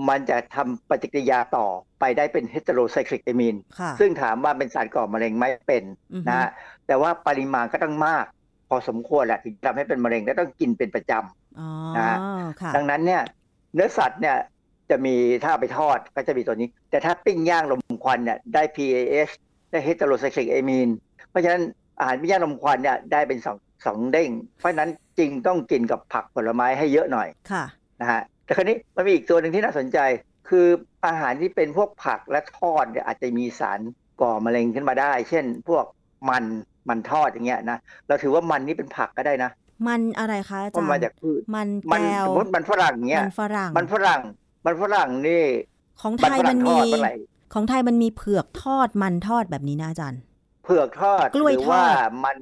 มันจะทำปฏิกิริยาต่อไปได้เป็นเฮตโรไซคลิกเอมีนค่ะซึ่งถามว่าเป็นสารก่อมะเร็งไหมเป็นอือฮึนะฮะแต่ว่าปริมาณก็ต้องมาก พอสมควรแหละถึงจะทำให้เป็นมะเร็งและต้องกินเป็นประจอ๋อนะฮะค่ะำดังนั้นเนี่ยเนื้อสัตว์เนี่ย จะมีถ้าเอาไปทอดก็จะมีตัวนี้ แต่ถ้าปิ้งย่างลมควันเนี่ยได้ PAH ได้เฮตโรไซคลิกเอมีนเพราะฉะนั้นอาหารปิ้งย่างลมควันเนี่ยได้เป็นสองสองเด้ง เพราะฉะนั้นริงๆต้องกินกับผักผลไม้ให้เยอะหน่อยค่ะนะฮะแต่คราวนี้มันมีอีกตัวหนึ่งที่น่าสนใจ คืออาหารที่เป็นพวกผักและทอดเนี่ยอาจจะมีสารก่อมะเร็งขึ้นมาได้ เช่น พวกมันมันทอดอย่างเงี้ยนะเราถือว่ามันนี่เป็นผักก็ได้นะมันอะไรคะอาเพราะจารมาย์จากพืชมันมันแก้วสมมติมันฝรั่งเงี้ยมันฝรั่งมันฝรั่ง มันฝรั่งนี่ของมัไทยฝรั่มันงทมีอดเมื่อไหร่ของไทยมันมีเผือกทอดมันทอดแบบนี้นะอาจารย์ เผือกทอดกล้วยหรือว่าทอดมัน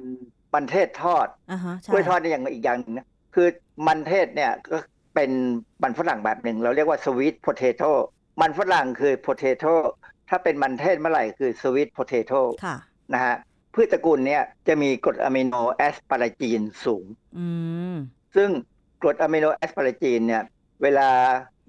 มันเทศทอดอ่าฮะใช่กล้วยทอดนี่อย่างอีกอย่างหนึ่งนะคือมันเทศเนี่ยก็เป็นมันฝรั่งแบบหนึ่งเราเรียกว่า sweet potato มันฝรั่งคือ potato ถ้าเป็นมันเทศเมื่อไหร่คือ sweet potato ค่ะนะฮะพืชตระกูลเนี้ยจะมีกรดอะมิโนแอสปาราจีนสูงอืมซึ่งกรดอะมิโนแอสปาราจีนเนี่ย เวลา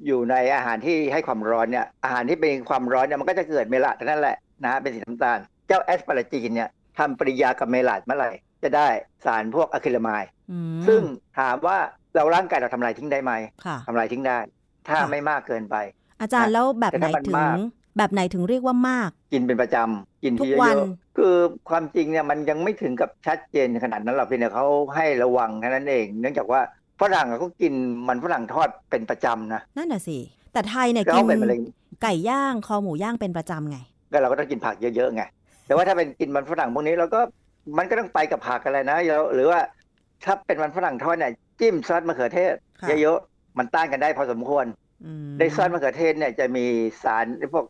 อยู่ในอาหารที่ให้ความร้อนเนี่ยอาหารที่เป็นความร้อนเนี่ยมันก็จะเกิดเมลาดนั่นแหละนะฮะเป็นสีน้ำตาล เจ้าแอสปาราจีนเนี่ยทำปฏิกิริยากับเมลาดเมื่อไหร่จะได้สารพวกอะคริลามายด์อืมซึ่งถามว่าเราร่างกายเราทำลายทิ้งได้ไหมค่ะทำลายทิ้งได้ ถ้าค่ะไม่มากเกินไป อาจารย์แล้วแบบแต่ไหนถ้ามันถึงมากแบบไหนถึงเรียกว่ามาก กินเป็นประจำกินทุที่กวัเยนอะๆคือความจริงเนี่ยมันยังไม่ถึงกับชัดเจนขนาดนั้นหรอกเพียงแต่เขาให้ระวังแค่นั้นเอง เนื่องจากว่า ฝรั่งอะเขากินมันฝรั่งทอดเป็นประจำนะนั่นน่ะสิแต่ไทยเนี่ยแล้วกินเป็นมะเร็งไก่ย่างคอหมูย่างเป็นประจำไงก็เราก็ต้องกินผักเยอะๆไงแต่ว่าถ้าเป็นกินมันฝรั่งพวกนี้เราก็มันก็ต้องไปกับผักอะไรนะเราหรือว่าถ้าเป็นมันฝรั่งทอดเนี่ยจิ้มซอสมะเขือเทศค่ะเยอะๆมันต้านกันได้พอสมควรอืมในซอสมะเขือเทศเนี่ยจะมีสารพวก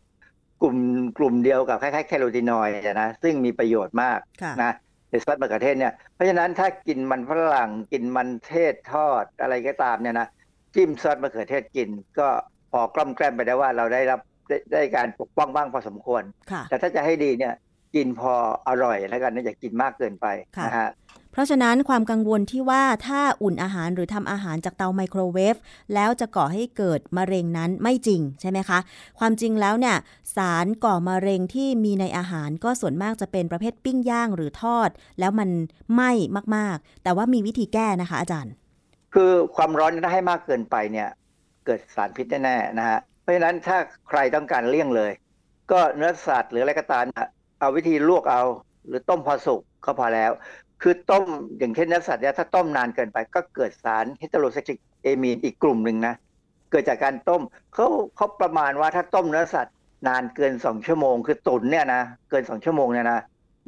กลุ่มกลุ่มเดียวกับคล้ายๆแคโรทีนอยด์อะนะซึ่งมีประโยชน์มากค่ะนะ ในซอสมะเขือเทศเนี่ยเพราะฉะนั้นถ้ากินมันฝรั่งกินมันเทศทอดอะไรก็ตามเนี่ยนะจิ้มซอสมะเขือเทศกิน ก็พอกล้อมแกล้มไปได้ว่าเราได้รับได้ได้การปกป้องบ้างพอสมควรค่ะแต่ถ้าจะให้ดีเนี่ยกินพออร่อยแล้วกันนะอย่ากินมากเกินไปค่ะนะฮะ เพราะฉะนั้นความกังวลที่ว่าถ้าอุ่นอาหารหรือทำอาหารจากเตาไมโครเวฟแล้วจะก่อให้เกิดมะเร็งนั้นไม่จริงใช่ไหมคะ ความจริงแล้วเนี่ยสารก่อมะเร็งที่มีในอาหารก็ส่วนมากจะเป็นประเภทปิ้งย่างหรือทอด แล้วมันไหม้มากๆ แต่ว่ามีวิธีแก้นะคะอาจารย์ คือความร้อนถ้าให้มากเกินไปเนี่ยเกิดสารพิษแน่ๆนะฮะเพราะฉะนั้นถ้าใครต้องการเลี่ยงเลย ก็เนื้อสัตว์หรืออะไรก็ตามเอาวิธีลวกเอา หรือต้มพอสุกก็พอแล้ว คือต้มอย่างเช่นเนื้อสัตว์เนี่ยถ้าต้มนานเกินไปก็เกิดสารเฮตโรไซคลิกเอมีนอีกกลุ่มหนึ่งนะ เกิดจากการต้มเขาเขาประมาณว่าถ้าต้มเนื้อสัตว์นานเกินสองชั่วโมง คือตุ๋นเนี่ยนะเกินสองชั่วโมงเนี่ยนะ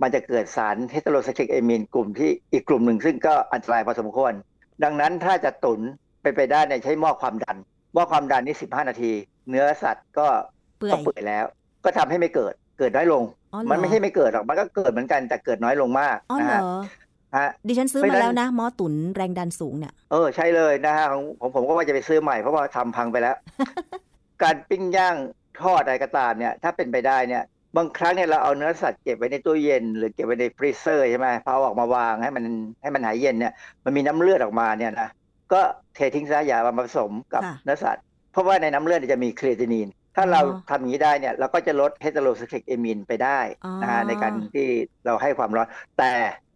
มันจะเกิดสารเฮตโรไซคลิกเอมีนกลุ่มที่อีกกลุ่มหนึ่งซึ่งก็อันตรายพอสมควร ดังนั้นถ้าจะตุนไปนไปได้เนี่ยใช้หม้อความดันหม้อความดันนี่15นาที เนื้อสัตว์ก็เปื่อยก็เปื่อยแล้ว ก็ทำให้ไม่เกิดเกิดน้อยลงอ๋อเหรอมันไม่ใช่ไม่เกิดหรอกมันก็เกิดเหมือนกันแต่เกิดน้อยลงมากอ๋อนะเหรฮะอ ฮะดิฉันซื้อเพราะมาฉะนั้นแล้วนะหม้อตุ๋นแรงดันสูงเนี่ยเออใช่เลยนะฮะของผมผมก็ว่าจะไปซื้อใหม่เพราะว่าทำพังไปแล้ว การปิ้งย่างทอดอะไรก็ตามเนี่ยถ้าเป็นไปได้เนี่ยบางครั้งเนี่ยเราเอาเนื้อสัตว์เก็บไว้ในตู้เย็น หรือเก็บไว้ใน freezer ใช่ไหมพอเอาออกมาวางให้มันให้มันหายเย็นเนี่ยมันมีน้ำเลือดออกมาเนี่ยนะก็เททิ้งซะอย่ามาผสมกับค่ะเนื้อสัตว์ เพราะว่าในน้ำเลือดเนี่ยจะมีครีเอตินีน ถ้าเราทำอย่างนี้ได้เนี่ยเราก็จะลด heterocyclic amine ไปได้นะฮะในการที่เราให้ความร้อนแต่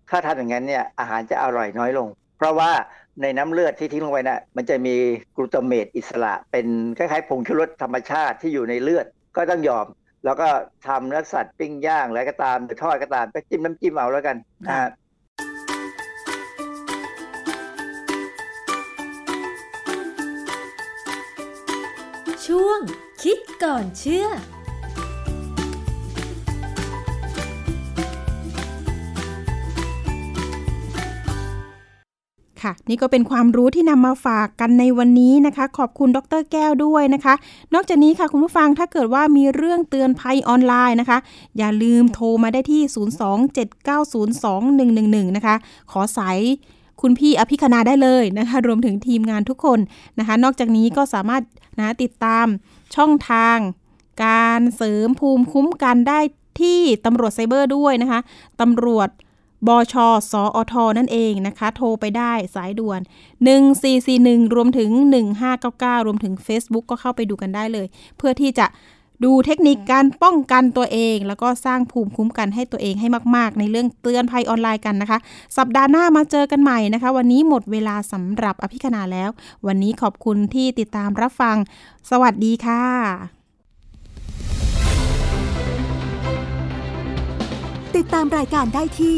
ถ้าทำอย่างนั้นเนี่ยอาหารจะอร่อยน้อยลง เพราะว่าในน้ำเลือดที่ทิ้งลงไปน่ะมันจะมีกลูตาเมตอิสระ เป็นคล้ายๆผงชูรสธรรมชาติที่อยู่ในเลือดก็ต้องยอม แล้วก็ทำเนื้อสัตว์ปิ้งย่างอะไรก็ตามหรือทอดก็ตามก็จิ้มน้ำจิ้มเอาแล้วกันนะฮะช่วงคิดก่อนเชื่อ ค่ะ นี่ก็เป็นความรู้ที่นำมาฝากกันในวันนี้นะคะ ขอบคุณดรแก้วด้วยนะคะ นอกจากนี้ค่ะคุณผู้ฟังถ้าเกิดว่ามีเรื่องเตือนภัยออนไลน์นะคะ อย่าลืมโทรมาได้ที่ 027902111 นะคะ ขอสายคุณพี่อภิคณาได้เลยนะคะ รวมถึงทีมงานทุกคนนะคะ นอกจากนี้ก็สามารถนะติดตามช่องทาง การเสริมภูมิคุ้มกันได้ที่ตำรวจไซเบอร์ด้วยนะคะตำรวจ บช สอทนั่นเองนะคะ โทรไปได้สายด่วน 1441 รวมถึง 1599 รวมถึง Facebook ก็เข้าไปดูกันได้เลย เพื่อที่จะดูเทคนิคการป้องกันตัวเอง แล้วก็สร้างภูมิคุ้มกันให้ตัวเองให้มากๆ ในเรื่องเตือนภัยออนไลน์กันนะคะ สัปดาห์หน้ามาเจอกันใหม่นะคะ วันนี้หมดเวลาสำหรับอภิคณาแล้ว วันนี้ขอบคุณที่ติดตามรับฟัง สวัสดีค่ะ ติดตามรายการได้ที่